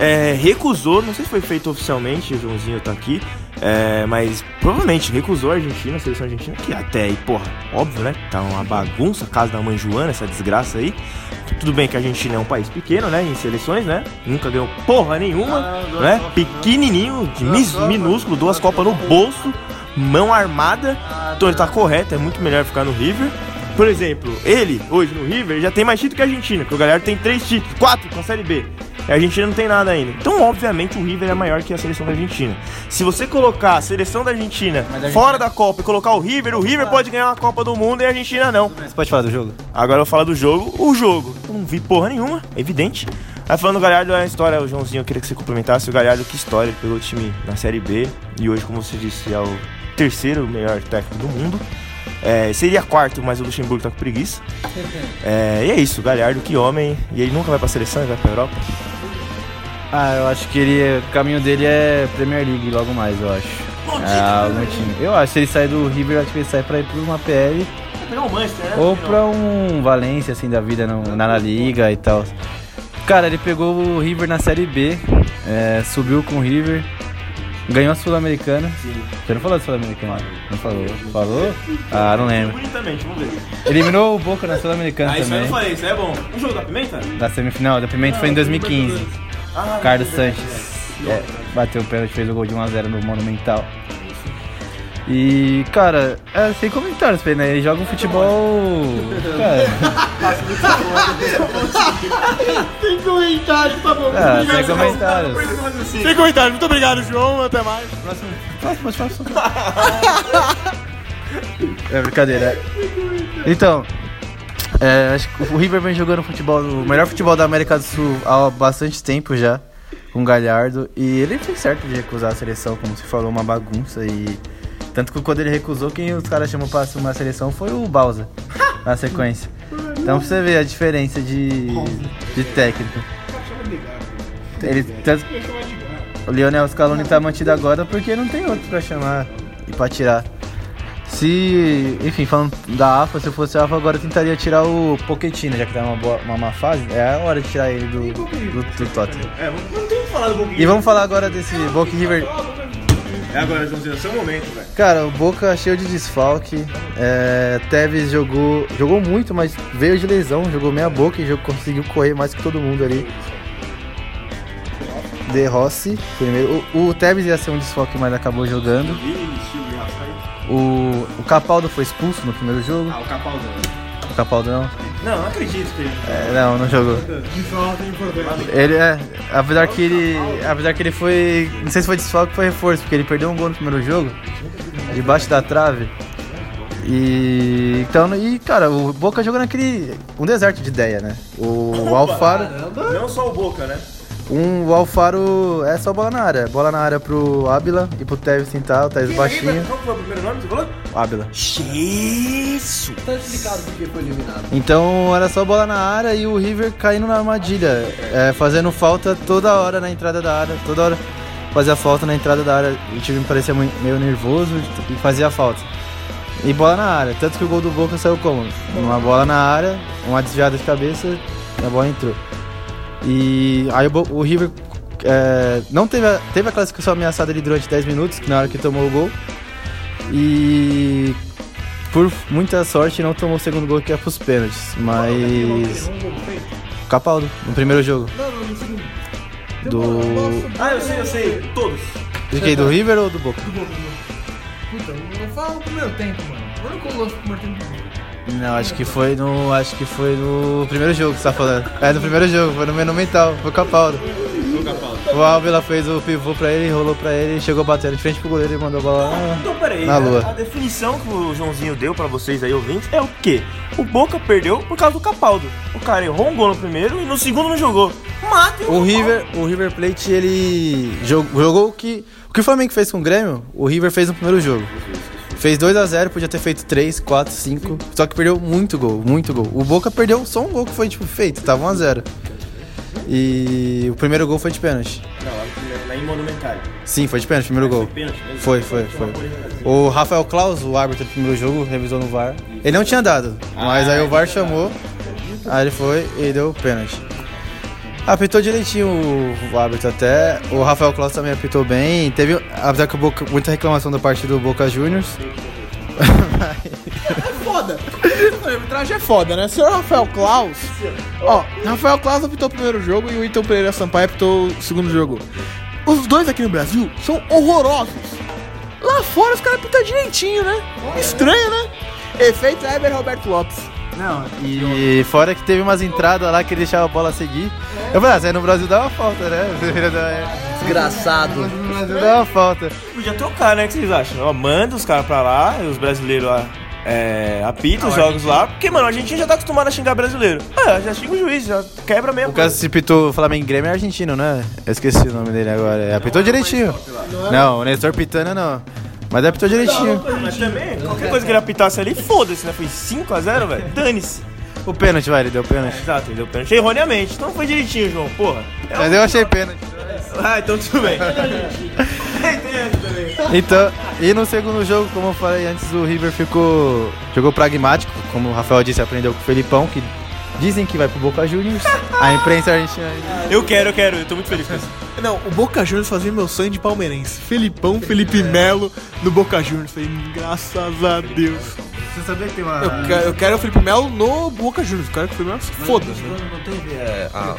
É, recusou, não sei se foi feito oficialmente, o Joãozinho tá aqui, é, mas provavelmente recusou a Argentina, a seleção argentina, que até aí, porra, óbvio, né? Tá uma bagunça, a casa da mãe Joana, essa desgraça aí. Tudo bem que a Argentina é um país pequeno, né? Em seleções, né? Nunca ganhou porra nenhuma, né? Pequenininho, de mis- minúsculo, duas copas no bolso, mão armada. Então ele tá correto, é muito melhor ficar no River. Por exemplo, ele, hoje no River, já tem mais título que a Argentina, que o Galhardo tem três títulos, quatro com a Série B. E a Argentina não tem nada ainda. Então, obviamente, o River é maior que a seleção da Argentina. Se você colocar a seleção da Argentina fora da Copa e colocar o River, o River pode ganhar uma Copa do Mundo e a Argentina não. Você pode falar do jogo? Agora eu vou falar do jogo. O jogo, eu não vi porra nenhuma, evidente. Aí falando do Galhardo, é a história, o Joãozinho, eu queria que você complementasse. O Galhardo, que história, ele pegou o time na Série B e hoje, como você disse, é o terceiro melhor técnico do mundo. É, seria quarto, mas o Luxemburgo tá com preguiça. É, e é isso, o Galhardo, que homem. E ele nunca vai pra seleção, ele vai pra Europa. Ah, eu acho que ele, o caminho dele é Premier League logo mais, eu acho. É, algum time. Eu acho que se ele sair do River, eu acho que ele sai pra ir pra uma PL Pegar o Manchester, né? ou pra um Valência, assim, da vida no- na La Liga e tal. Cara, ele pegou o River na Série B, é, subiu com o River, ganhou a Sul-Americana. Você não falou da Sul-Americana? Não falou. Falou? Ah, não lembro. Bonitamente, vamos ver. Eliminou o Boca na Sul-Americana Ah, isso aí eu também. não falei, isso aí é bom. O jogo da Pimenta? Da semifinal, da Pimenta foi em 2015. Carlos Sanches é, bateu o pênalti, fez o gol de 1x0 no Monumental. E, cara, é, sem comentários né? Ele joga um futebol. Cara, Sem comentário, tá bom. é, sem comentários. Sem comentário, muito obrigado, João. Até mais. Próximo, próximo. É brincadeira. Então, é, acho que o River vem jogando futebol, o melhor futebol da América do Sul há bastante tempo já, com o Galhardo. E ele fez certo de recusar a seleção, como você falou, uma bagunça. E tanto que quando ele recusou, quem os caras chamou pra assumir a seleção foi o Bausa, na sequência. Então pra você ver a diferença de, de técnico. Ele, tanto, o Lionel Scaloni tá mantido agora porque não tem outro pra chamar e pra tirar. Se, enfim, falando da AFA, se eu fosse a AFA, agora eu tentaria tirar o Pochettino, já que tá numa boa, uma má fase. É a hora de tirar ele do, do, do Tottenham. É, não tem que falar do Boca E vamos falar agora desse Boca River. É agora, Joãozinho, é o seu momento, velho. Cara, o Boca cheio de desfalque. É, Tevez jogou, jogou muito, mas veio de lesão, jogou meia boca e jogou, conseguiu correr mais que todo mundo ali. De Rossi, primeiro. O, o Tevez ia ser um desfalque, mas acabou jogando. O, o Capaldo foi expulso no primeiro jogo. Ah, o Capaldão. O Capaldo não. Não, não acredito que ele. É, não, não jogou. Ele é. Apesar que ele. Apesar que ele foi. Não sei se foi desfalque ou foi reforço, porque ele perdeu um gol no primeiro jogo. Debaixo da trave. E. Então, e cara, o Boca jogou naquele. Um deserto de ideia, né? O Alfaro. Não só o Boca, né? Um, o Alfaro é só bola na área. Bola na área pro Ábila e pro Tevez sentar, o Tevez baixinho. Qual foi o primeiro nome que você falou? Ábila. Jesus! Tá explicado por que foi eliminado. Então era só bola na área e o River caindo na armadilha, é, fazendo falta toda hora na entrada da área, toda hora fazia falta na entrada da área. O time parecia meio nervoso e fazia falta. E bola na área, tanto que o gol do Boca saiu como? Uma bola na área, uma desviada de cabeça e a bola entrou. E aí o, o River é, não teve a, teve a classificação ameaçada ali durante 10 minutos, que na hora que tomou o gol. E por muita sorte não tomou o segundo gol que é pros pênaltis, mas Capaldo no primeiro jogo. Do Ah, eu sei, eu sei. Todos. de quem? Do River ou do Boca? Puta, não fala no primeiro tempo, mano. O único lance do primeiro tempo. Não, acho que foi no acho que foi no primeiro jogo que você tá falando. É no primeiro jogo, foi no Monumental, foi o Capaldo. O Álvila fez o pivô pra ele, rolou pra ele, chegou batendo de frente pro goleiro e mandou a bola lá. Então, peraí. Na lua. A, a definição que o Joãozinho deu pra vocês aí, ouvintes, é o quê? O Boca perdeu por causa do Capaldo. O cara errou um gol no primeiro e no segundo não jogou. Matem O River, o River Plate, ele jogou, jogou o que o que o Flamengo fez com o Grêmio, o River fez no primeiro jogo. Fez 2 a 0 podia ter feito 3, 4, 5, só que perdeu muito gol, muito gol. O Boca perdeu só um gol que foi tipo feito, tava 1 a 0. E o primeiro gol foi de pênalti. Não, lá em Monumentário. Sim, foi de pênalti, o primeiro gol. Foi, foi, foi. O Rafael Klaus, o árbitro do primeiro jogo, revisou no VAR. Ele não tinha dado, mas aí o VAR chamou, aí ele foi e deu pênalti. Apitou direitinho o, árbitro até. O Rafael Klaus também apitou bem. Teve, apesar que o Boca, muita reclamação da parte do Boca Juniors. Foda. A arbitragem é foda, né? Senhor Rafael Klaus. Ó, Rafael Klaus apitou o primeiro jogo e o Ítalo Pereira Sampaio apitou o segundo jogo. Os dois aqui no Brasil são horrorosos. Lá fora os caras apitam direitinho, né? Estranho, né? Efeito Eber Roberto Lopes. Não, e fora que teve umas entradas lá que ele deixava a bola seguir. Eu falei, ah, você aí no Brasil dá uma falta, né? Desgraçado. No Brasil dá uma falta. Podia trocar, né? O que vocês acham? Ó, manda os caras pra lá, e os brasileiros lá é, apitam os jogos lá, porque, mano, a Argentina já tá acostumado a xingar brasileiro. Ah, já xinga o juiz, já quebra mesmo. O caso se pitou Flamengo e Grêmio é argentino, né? Eu esqueci o nome dele agora. É, apitou direitinho. Não, o Nestor Pitana não. Mas apitou direitinho. Mas também, qualquer coisa que ele apitasse ali, foda-se, né? Foi 5x0, velho. Dane-se. O pênalti, vai, ele deu pênalti. Exato, ele deu pênalti erroneamente. Então foi direitinho, João, porra. Mas eu achei pênalti. Ah, então tudo bem. Então, e no segundo jogo, como eu falei antes, o River ficou. jogou pragmático, como o Rafael disse, aprendeu com o Felipão, que dizem que vai pro Boca Juniors. A imprensa argentina. Eu quero, eu quero, eu tô muito feliz com isso. Não, o Boca Juniors fazia meu sonho de palmeirense. Felipão, Felipe Melo no Boca Juniors. Falei, graças a Deus. Você sabia que tem uma. Eu quero, eu quero o Felipe Melo no Boca Juniors. Eu quero que o Felipe Melo se foda. né? Não teve é, a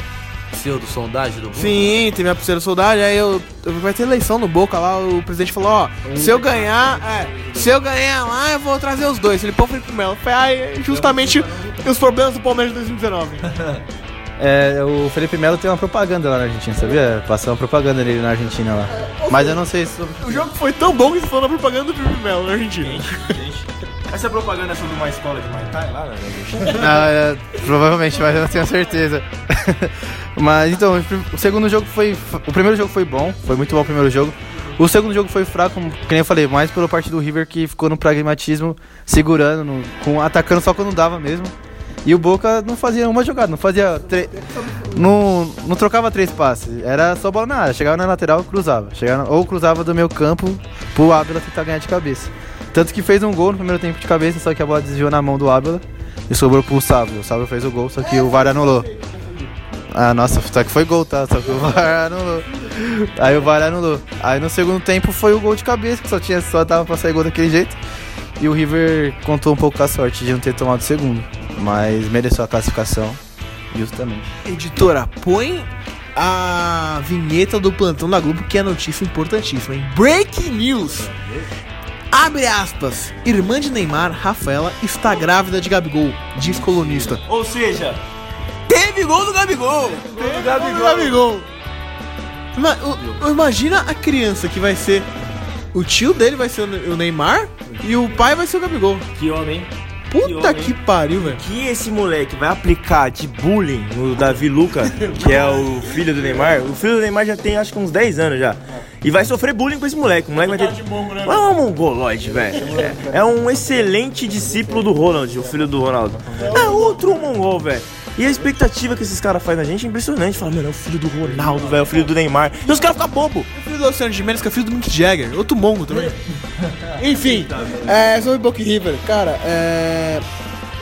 pseudo-sondagem do Boca? Sim, teve a pulseira soldado, aí eu, eu- vai ter eleição no Boca lá, o presidente falou, ó, se eu ganhar, é, se eu ganhar lá, eu vou trazer os dois, Felipão e Felipe Melo. Foi aí justamente os problemas do Palmeiras de 2019. É, o Felipe Melo tem uma propaganda lá na Argentina, sabia? Passou uma propaganda dele na Argentina lá. Mas eu não sei sobre. o jogo foi tão bom que se falou na propaganda do Felipe Melo na Argentina. Essa propaganda é sobre uma escola de Muay Thai lá, né? Ah, é, provavelmente, mas eu não tenho certeza. mas então, o segundo jogo foi. O primeiro jogo foi bom, foi muito bom o primeiro jogo. O segundo jogo foi fraco, como eu falei, mais pela parte do River que ficou no pragmatismo, segurando, no- com, atacando só quando dava mesmo. E o Boca não fazia uma jogada, não fazia. Não, não trocava três passes, era só bola na área. Chegava na lateral, cruzava. Chegava, ou cruzava do meio campo pro Ábila tentar ganhar de cabeça. Tanto que fez um gol no primeiro tempo de cabeça, só que a bola desviou na mão do Ábila e sobrou pro Sábio. O Sábio fez o gol, só que o VAR anulou. Ah, nossa, só que foi gol, tá? Só que o VAR anulou. Aí o VAR anulou. Aí no segundo tempo foi o gol de cabeça, que só tinha só dava pra sair gol daquele jeito. E o River contou um pouco com a sorte de não ter tomado o segundo. Mas mereceu a classificação, justamente. Editora, põe a vinheta do plantão da Globo, que é notícia importantíssima, hein? Breaking news! Abre aspas. Irmã de Neymar, Rafaela, está grávida de Gabigol, diz colunista. Ou seja, teve gol do Gabigol. Gol do Gabigol. Gabigol. Imagina a criança que vai ser. O tio dele vai ser o Neymar e o pai vai ser o Gabigol. Que homem. Puta homem. que pariu, velho. que esse moleque vai aplicar de bullying no Davi Luca, que é o filho do Neymar, o filho do Neymar já tem acho que uns 10 anos já. E vai sofrer bullying com esse moleque. O moleque vai ter. É um mongoloide, velho. É, é um excelente discípulo do Ronald, o filho do Ronaldo. É outro mongol, velho. E a expectativa que esses caras fazem na gente é impressionante. Fala, mano, é o filho do Ronaldo, velho, é o filho do Neymar. E os caras ficam bobo. Do Luciano Gimenez, que é filho do Mick Jagger, outro mongo também. Enfim, é, sobre Boca e River, cara, é,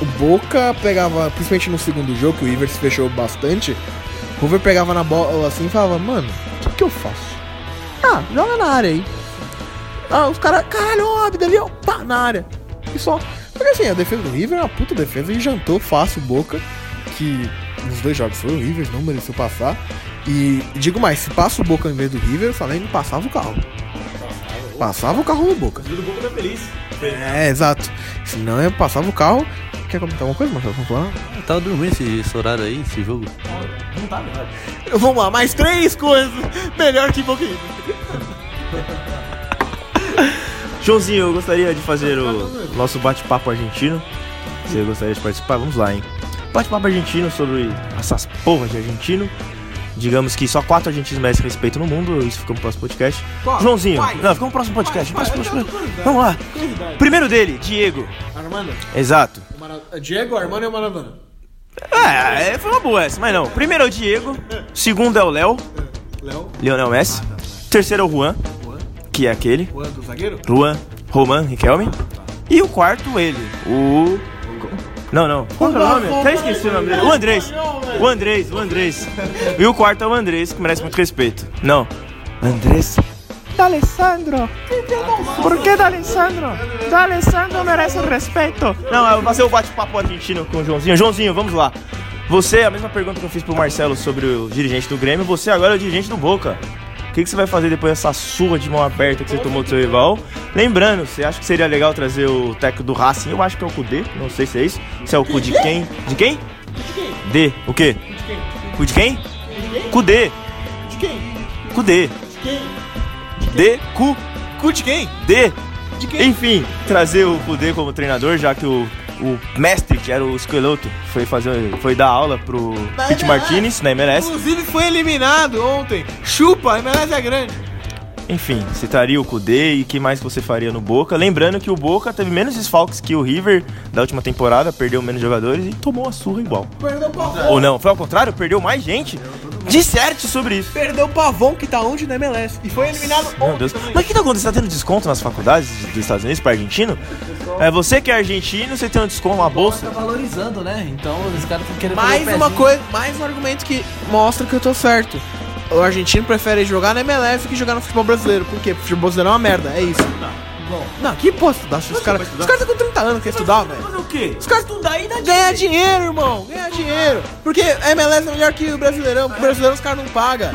o Boca pegava, principalmente no segundo jogo, que o River se fechou bastante, o River pegava na bola assim e falava, mano, o que, que eu faço? Ah, joga na área aí. Ah, os caras, caralho, óbvio, ali, ó, pá, na área. E só. Porque assim, a defesa do River é uma puta defesa e jantou fácil o Boca, que nos dois jogos foi o River, não mereceu passar. E digo mais, se passa o Boca em vez do River, eu falei, não passava o carro. Passava o carro no Boca. O Boca tá feliz. É, exato. Se não, eu passava o carro. Quer comentar alguma coisa, Marcelo? Vamos falar? Eu tava dormindo esse, esse horário aí, esse jogo. Vamos lá, mais três coisas melhor que Boca River. Joãozinho, eu gostaria de fazer o nosso bate-papo argentino. Você gostaria de participar? Vamos lá, hein? Bate-papo argentino sobre essas porras de argentino. Digamos que só quatro argentinos merecem respeito no mundo. Isso fica no próximo podcast. Joãozinho, não, fica no próximo podcast. Próximo, próximo, próximo. Vamos lá. Primeiro dele, Diego. Armando. Exato. Diego, Armando e o Maradona. É, é, foi uma boa essa, mas não. Primeiro é o Diego. Segundo é o Léo. Léo. Lionel Messi. Terceiro é o Juan, que é aquele. Juan do zagueiro? Juan, Roman, Riquelme. E o quarto, ele, o. Não, não. Qual que é o nome? Até esqueci o nome dele. O Andrés. O Andrés, o Andrés. E o quarto é o Andrés, que merece muito respeito. Não. Andrés. D'Alessandro. Por que D'Alessandro? D'Alessandro merece respeito. Não, eu vou fazer o bate-papo argentino com o Joãozinho. Joãozinho, vamos lá. Você, a mesma pergunta que eu fiz pro Marcelo sobre o dirigente do Grêmio, você agora é o dirigente do Boca. Que, que você vai fazer depois dessa surra de mão aberta que você tomou do seu rival? Lembrando, você acha que seria legal trazer o técnico do Racing? Eu acho que é o Cudê, não sei se é isso. Se é o Cu de quem? De quem? D. O quê? Cu de quem? Cudê. De quem? Cudê. D. Cu. Cu de quem? De quem? Enfim, trazer o Kudê como treinador, já que o, o mestre, que era o Esqueloto, foi, fazer, foi dar aula pro Pete Martinez na MLS. Inclusive foi eliminado ontem. Chupa, a MLS é grande. Enfim, citaria o Kudê e o que mais você faria no Boca. Lembrando que o Boca teve menos desfalques que o River da última temporada, perdeu menos jogadores e tomou a surra igual. Perdeu o Pavão. Ou não, foi ao contrário, perdeu mais gente. Disserte sobre isso. Perdeu o Pavão, que tá onde na MLS. E foi eliminado Meu ontem Deus. também. Mas o que tá acontecendo? Você tá tendo desconto nas faculdades dos Estados Unidos para argentino? É você que é argentino, você tem um desconto, uma bolsa. Tá valorizando, né? Então os caras estão querendo Mais fazer o uma pezinho. coisa, mais um argumento que mostra que eu tô certo. O argentino prefere jogar na MLS que jogar no futebol brasileiro. Por quê? Porque o futebol brasileiro é uma merda, é isso. Não, não que posso estudar? Os caras os caras estão com 30 anos, quer estudar, velho. Fazer o quê? Os caras estudar aí dá Ganhar dinheiro, irmão. Ganhar dinheiro. Porque a MLS é melhor que o Brasileirão. O Brasileirão os caras não pagam.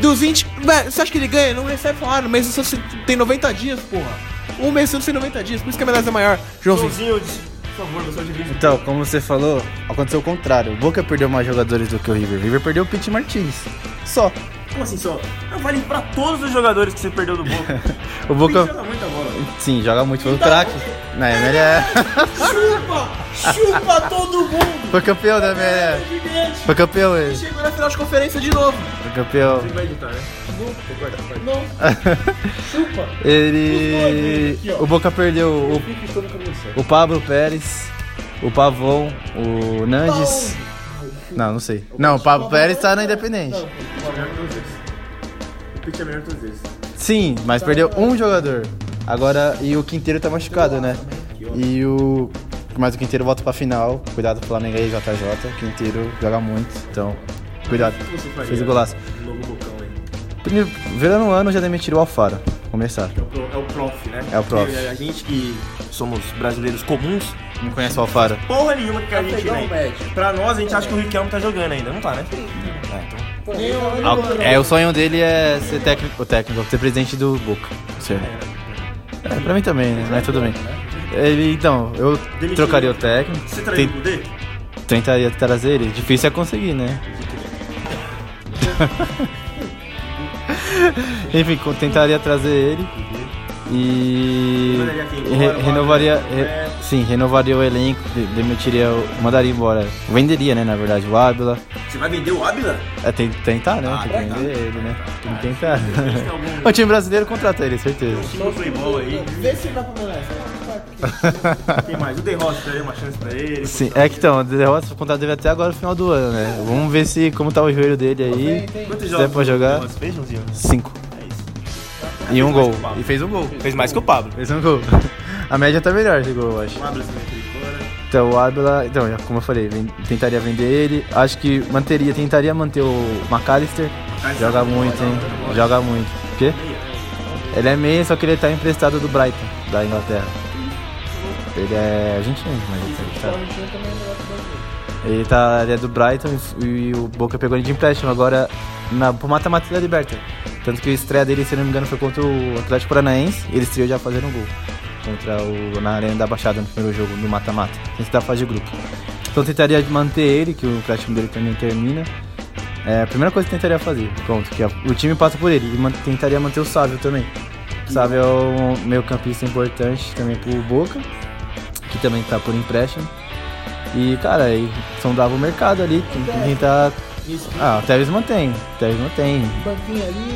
Dos 20. Velho, você acha que ele ganha? Não recebe salário. Mas você tem 90 dias, porra. Um mês tem 90 dias. Por isso que a MLS é maior. Joãozinho. Joãozinho, por favor, você é Então, como você falou, aconteceu o contrário. O Boca perdeu mais jogadores do que o River. O River perdeu o Pete Martins. Só. Como assim só? Não vale pra todos os jogadores que você perdeu do Boca. O Boca. Joga muita bola. Sim, joga muito. Foi o craque. Na MLS. Chupa! Chupa todo mundo! Foi campeão da MLS. Gigante! Foi campeão ele. Chegou na final de conferência de novo. Foi campeão. Vai editar, né? Não. Chupa. Ele. O Boca perdeu o, o Pablo Pérez, o Pavon, o Nandes. Não, não sei. Não, o Pablo Pérez tá na Independente. O Pete é melhor todas vezes. Sim, mas perdeu um jogador. Agora, e o Quinteiro tá machucado, né? E o. Mas o Quinteiro volta pra final. Cuidado pro Flamengo aí, JJ. O Quinteiro joga muito, então. Cuidado. Fez o golaço. Primeiro, virando ano, já demitiram o Alfaro. Começar. É o prof, né? É o prof. A gente que somos brasileiros comuns, Não conhece o Alfaro? porra nenhuma que a Argentina aí. Pra nós, a gente acha que o Riquelme tá jogando ainda, não tá, né? É, então. É, o sonho dele é ser técnico, o técnico, ser presidente do Boca. Certo. É, pra mim também, né? Mas tudo bem. Ele, então, eu trocaria o técnico. Você Tem- traiu o poder? Tentaria trazer ele. Difícil é conseguir, né? Enfim, tentaria trazer ele. E. Re- renovaria. re- sim, renovaria o elenco, de- demitiria. o- Mandaria embora. Venderia, né? Na verdade, o Ábila. Você vai vender o Ábila? É, tem que tentar, né? tem que vender ele, né? Tem que tentar. o time brasileiro contrata ele, certeza. Time do aí. Vê se vai pro Melé. Tem mais. O The Rossi daria uma chance pra ele. Sim, é que então, o derrota o contrato dele até agora no final do ano, né? Vamos ver se como tá o joelho dele aí. Quantos Se jogos pra o jogar, Rossi fez, cinco. É. E um gol. E fez um gol. Fez mais que o Pablo. Fez um gol. A média tá melhor de gol, eu acho. O também fora. Então o Ábila, então, já- como eu falei, ven- tentaria vender ele. Acho que manteria, tentaria manter o McAllister. Joga muito, hein? Joga muito. O quê? Ele é meio, só que ele tá emprestado do Brighton, da Inglaterra. Ele é argentino, mas ele tá emprestado. Ele, tá, ele é do Brighton e, e o Boca pegou ele de empréstimo agora na, pro mata-mata da Liberta. Tanto que a estreia dele, se não me engano, foi contra o Atlético Paranaense. Ele estreou já fazendo um gol. Contra o, na Arena da Baixada no primeiro jogo, no mata-mata. Esse da fase de grupo. Então tentaria manter ele, que o empréstimo dele também termina. É a primeira coisa que tentaria fazer. Pronto, que a- o time passa por ele. E man- tentaria manter o Sávio também. O Sávio é um meio campista importante também pro Boca. Que também tá por empréstimo. E, cara, aí sondava o mercado ali. Tem Ah, o Tevez mantém. O Tevez mantém.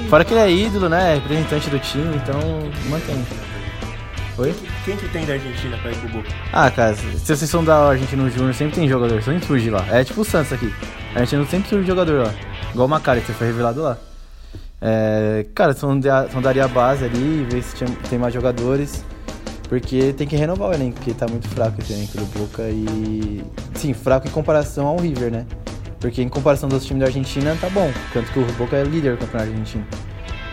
Fora que ele é ídolo, né? Representante do time, então mantém. Oi? Quem que tem da Argentina pra ir pro Boca? Ah, cara, se vocês são da Argentina no Júnior, sempre tem jogador, sempre surge lá. É tipo o Santos aqui. A Argentina sempre surge jogador lá. Igual o Macari, que foi revelado lá. É, cara, sonda- sondaria a base ali, ver se tinha- tem mais jogadores. Porque tem que renovar o elenco, porque tá muito fraco esse elenco do Boca e. Sim, fraco em comparação ao River, né? Porque em comparação dos times da Argentina tá bom. Tanto que o Boca é líder do campeonato argentino.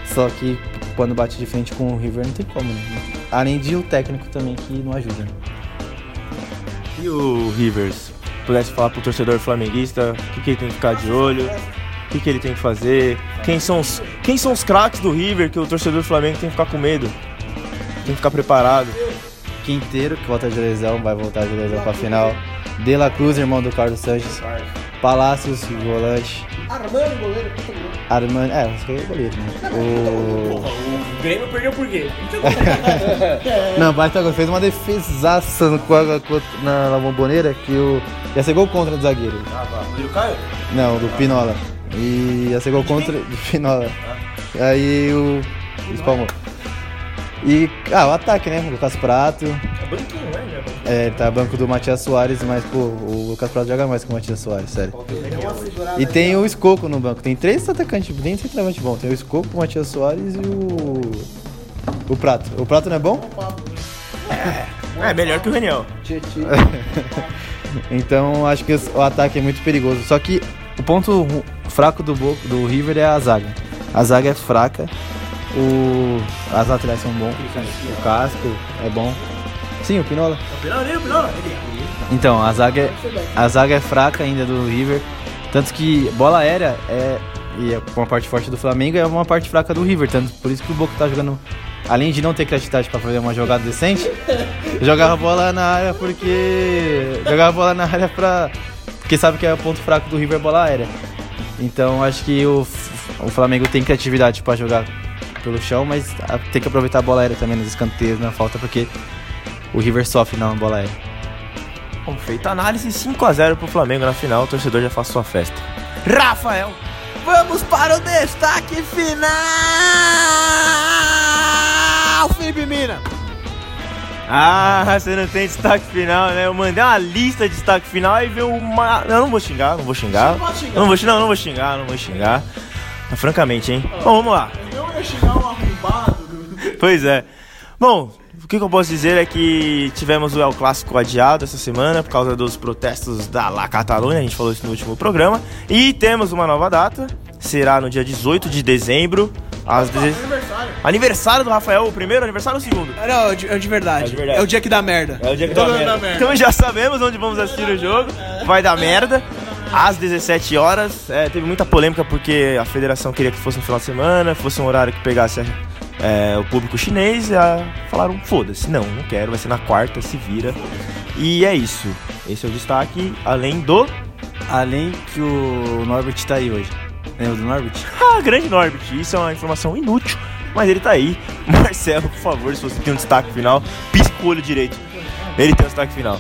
Só que quando bate de frente com o River não tem como, né? Além de o técnico também que não ajuda. né? E o Rivers? Pudesse falar pro torcedor flamenguista o que, que ele tem que ficar de olho, o que, que ele tem que fazer, quem são os, quem são os craques do River que o torcedor do Flamengo tem que ficar com medo, tem que ficar preparado. Quinteiro, que volta de lesão, vai voltar de lesão pra final. De La Cruz, irmão do Carlos Sanches. Palácios, volante. Armando, goleiro. Armani, é, acho que é goleiro, né? O... O Grêmio perdeu por quê? Não, Baita gol, fez uma defesaça no, na, na bomboneira que o. ia ser gol contra do zagueiro. E o Caio? Não, do Pinola. E ia ser gol contra do Pinola. Aí o. Espalmou. E. Ah, o ataque, né? Lucas Prato. É banquinho, né? É, tá banco do Matias Soares, mas pô, o Lucas Prato joga mais que o Matias Soares, sério. E tem o Escoco no banco. Tem três atacantes, tem centroavante bom. Tem o Escoco, o Matias Soares e o. O Prato. O Prato não é bom? É, melhor que o Reniel. Então acho que o ataque é muito perigoso. Só que o ponto fraco do, Bo- do River é a zaga. A zaga é fraca. O, as laterais são bons. O casco é bom. Sim, o Pinola. Então, a zaga, é, a zaga é fraca ainda do River. Tanto que bola aérea é, e é uma parte forte do Flamengo é uma parte fraca do River. Tanto por isso que o Boca tá jogando. Além de não ter criatividade pra fazer uma jogada decente, jogava bola na área porque. Jogava bola na área pra. Porque sabe que é o ponto fraco do River é bola aérea. Então acho que o, o Flamengo tem criatividade pra jogar pelo chão, mas tem que aproveitar a bola aérea também nos escanteios, na falta, porque o River sofre na bola aérea. Bom, feita a análise 5x0 pro Flamengo na final, o torcedor já faz sua festa. Rafael! Vamos para o destaque final! Felipe Mina. Ah, você não tem destaque final, né? Eu mandei uma lista de destaque final e veio uma. Eu não vou xingar, não vou xingar. Xingar. Não vou xingar, não, não vou xingar, não vou xingar. Mas, francamente, hein? Bom, vamos lá. Eu ia xingar um arrombado. Pois é. Bom, o que, eu posso dizer é que tivemos o El Clássico adiado essa semana por causa dos protestos da La Catalunha, a gente falou isso no último programa. E temos uma nova data, será no dia 18 de dezembro, às 16 Aniversário. Aniversário do Rafael, o primeiro aniversário ou o segundo? Não, é de, é de verdade. É de verdade. É o dia que dá merda. É o dia que dá ano merda. Então já sabemos onde vamos assistir o jogo. Vai dar merda. Às 17 horas. É, teve muita polêmica porque a federação queria que fosse no final de semana, fosse um horário que pegasse a, é, o público chinês já falaram, foda-se, não, não quero, vai ser na quarta, se vira. E é isso. Esse é o destaque, além do. Além que o Norbert tá aí hoje. Lembra do Norbert? Ah, grande Norbert. Isso é uma informação inútil, mas ele tá aí. Marcelo, por favor, se você tem um destaque final, pisca o olho direito. Ele tem um destaque final.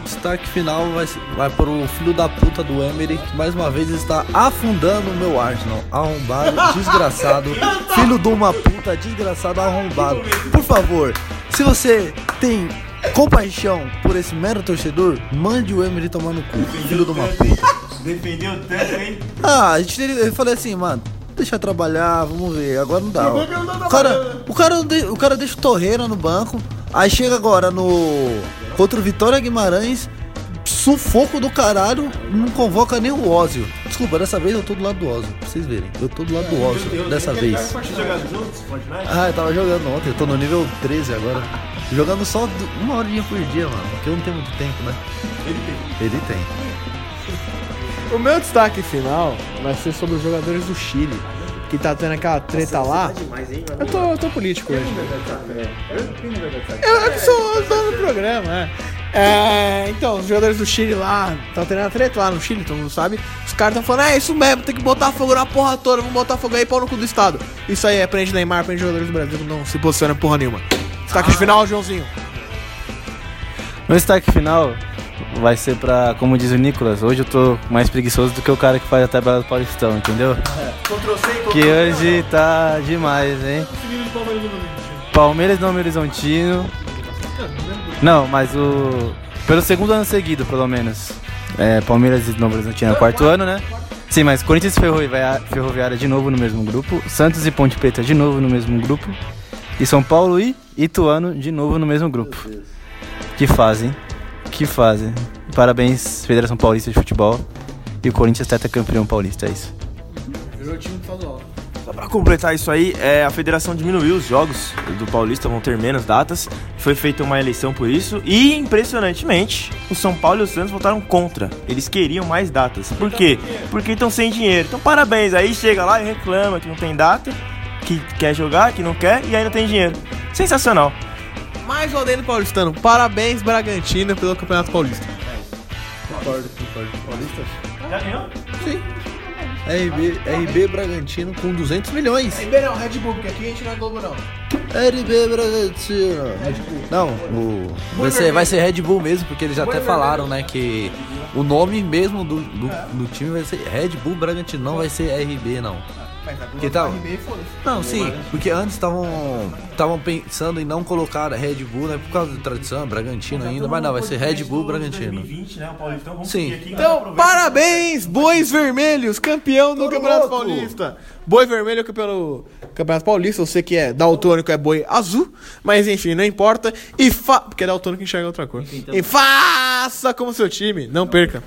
O destaque final vai, vai para o filho da puta do Emery, que mais uma vez está afundando o meu Arsenal. Arrombado, desgraçado. filho de uma puta, desgraçado, arrombado. Por favor, se você tem compaixão por esse mero torcedor, mande o Emery tomar no cu, filho de uma puta. Defendeu tanto, hein? Ah, a gente, eu falei assim, mano, deixa eu trabalhar, vamos ver, agora não dá. O cara, o cara, o cara deixa o Torreira no banco, aí chega agora no contra o Vitória Guimarães, sufoco do caralho, não convoca nem o Ózio. Desculpa, dessa vez eu tô do lado do Ózio, pra vocês verem. Eu tô do lado do Ózio, dessa vez. Ah, eu tava jogando ontem, eu tô no nível 13 agora. Jogando só uma horinha por dia, mano, porque eu não tenho muito tempo, né? Ele tem. Ele tem. O meu destaque final vai ser sobre os jogadores do Chile. Que tá tendo aquela treta lá. Eu tô, eu tô político hoje. Eu, eu sou o dono do programa, né? É, então, os jogadores do Chile lá, tá tendo a treta lá no Chile, todo mundo sabe. Os caras tão falando, é isso mesmo, tem que botar fogo na porra toda, vamos botar fogo aí, pau no cu do Estado. Isso aí é prende Neymar, prende jogadores do Brasil que não se posiciona porra nenhuma. Destaque final, Joãozinho. Meu destaque final vai ser pra, como diz o Nicolas, hoje eu tô mais preguiçoso do que o cara que faz a tabela do Paulistão, entendeu? Que hoje tá demais, hein? Palmeiras e Novo Horizontino. Não, mas o. Pelo segundo ano seguido, pelo menos. É, Palmeiras e Novo Horizontino é o quarto ano, né? Sim, mas Corinthians e Ferroviária, Ferroviária de novo no mesmo grupo. Santos e Ponte Preta de novo no mesmo grupo. E São Paulo e Ituano de novo no mesmo grupo. Que fazem, que fazem. Parabéns, Federação Paulista de Futebol. E o Corinthians tetracampeão paulista, é isso. Só pra completar isso aí, é, a federação diminuiu os jogos do Paulista, vão ter menos datas. Foi feita uma eleição por isso. E, impressionantemente, o São Paulo e o Santos votaram contra. Eles queriam mais datas. Por quê? Porque estão sem dinheiro. Então, parabéns. Aí chega lá e reclama que não tem data, que quer jogar, que não quer e ainda tem dinheiro. Sensacional. Mais um adendo paulistano. Parabéns, Bragantino, pelo Campeonato Paulista. Concordo, concordo. Paulista? Já ganhou? RB, RB Bragantino com 200 milhões. RB não, Red Bull, porque aqui a gente não é Globo não. RB Bragantino. Não, o, vai, ser, vai ser Red Bull mesmo, porque eles já até falaram, né, que o nome mesmo do, do, do time vai ser Red Bull Bragantino, não vai ser RB, não. Que tal? Não, sim, porque antes estavam estavam pensando em não colocar Red Bull, né, por causa da tradição, Bragantino ainda, mas não, vai ser Red Bull Bragantino. 2020, né? Paulistão, vamos Sim. seguir aqui. Então, parabéns, Bois Vermelhos, campeão do Campeonato louco. Paulista. Boi Vermelho, campeão do Campeonato Paulista. Você que é daltônico é boi azul, mas enfim, não importa. E fa... Porque é daltônico que enxerga outra cor. E faça como seu time, não perca.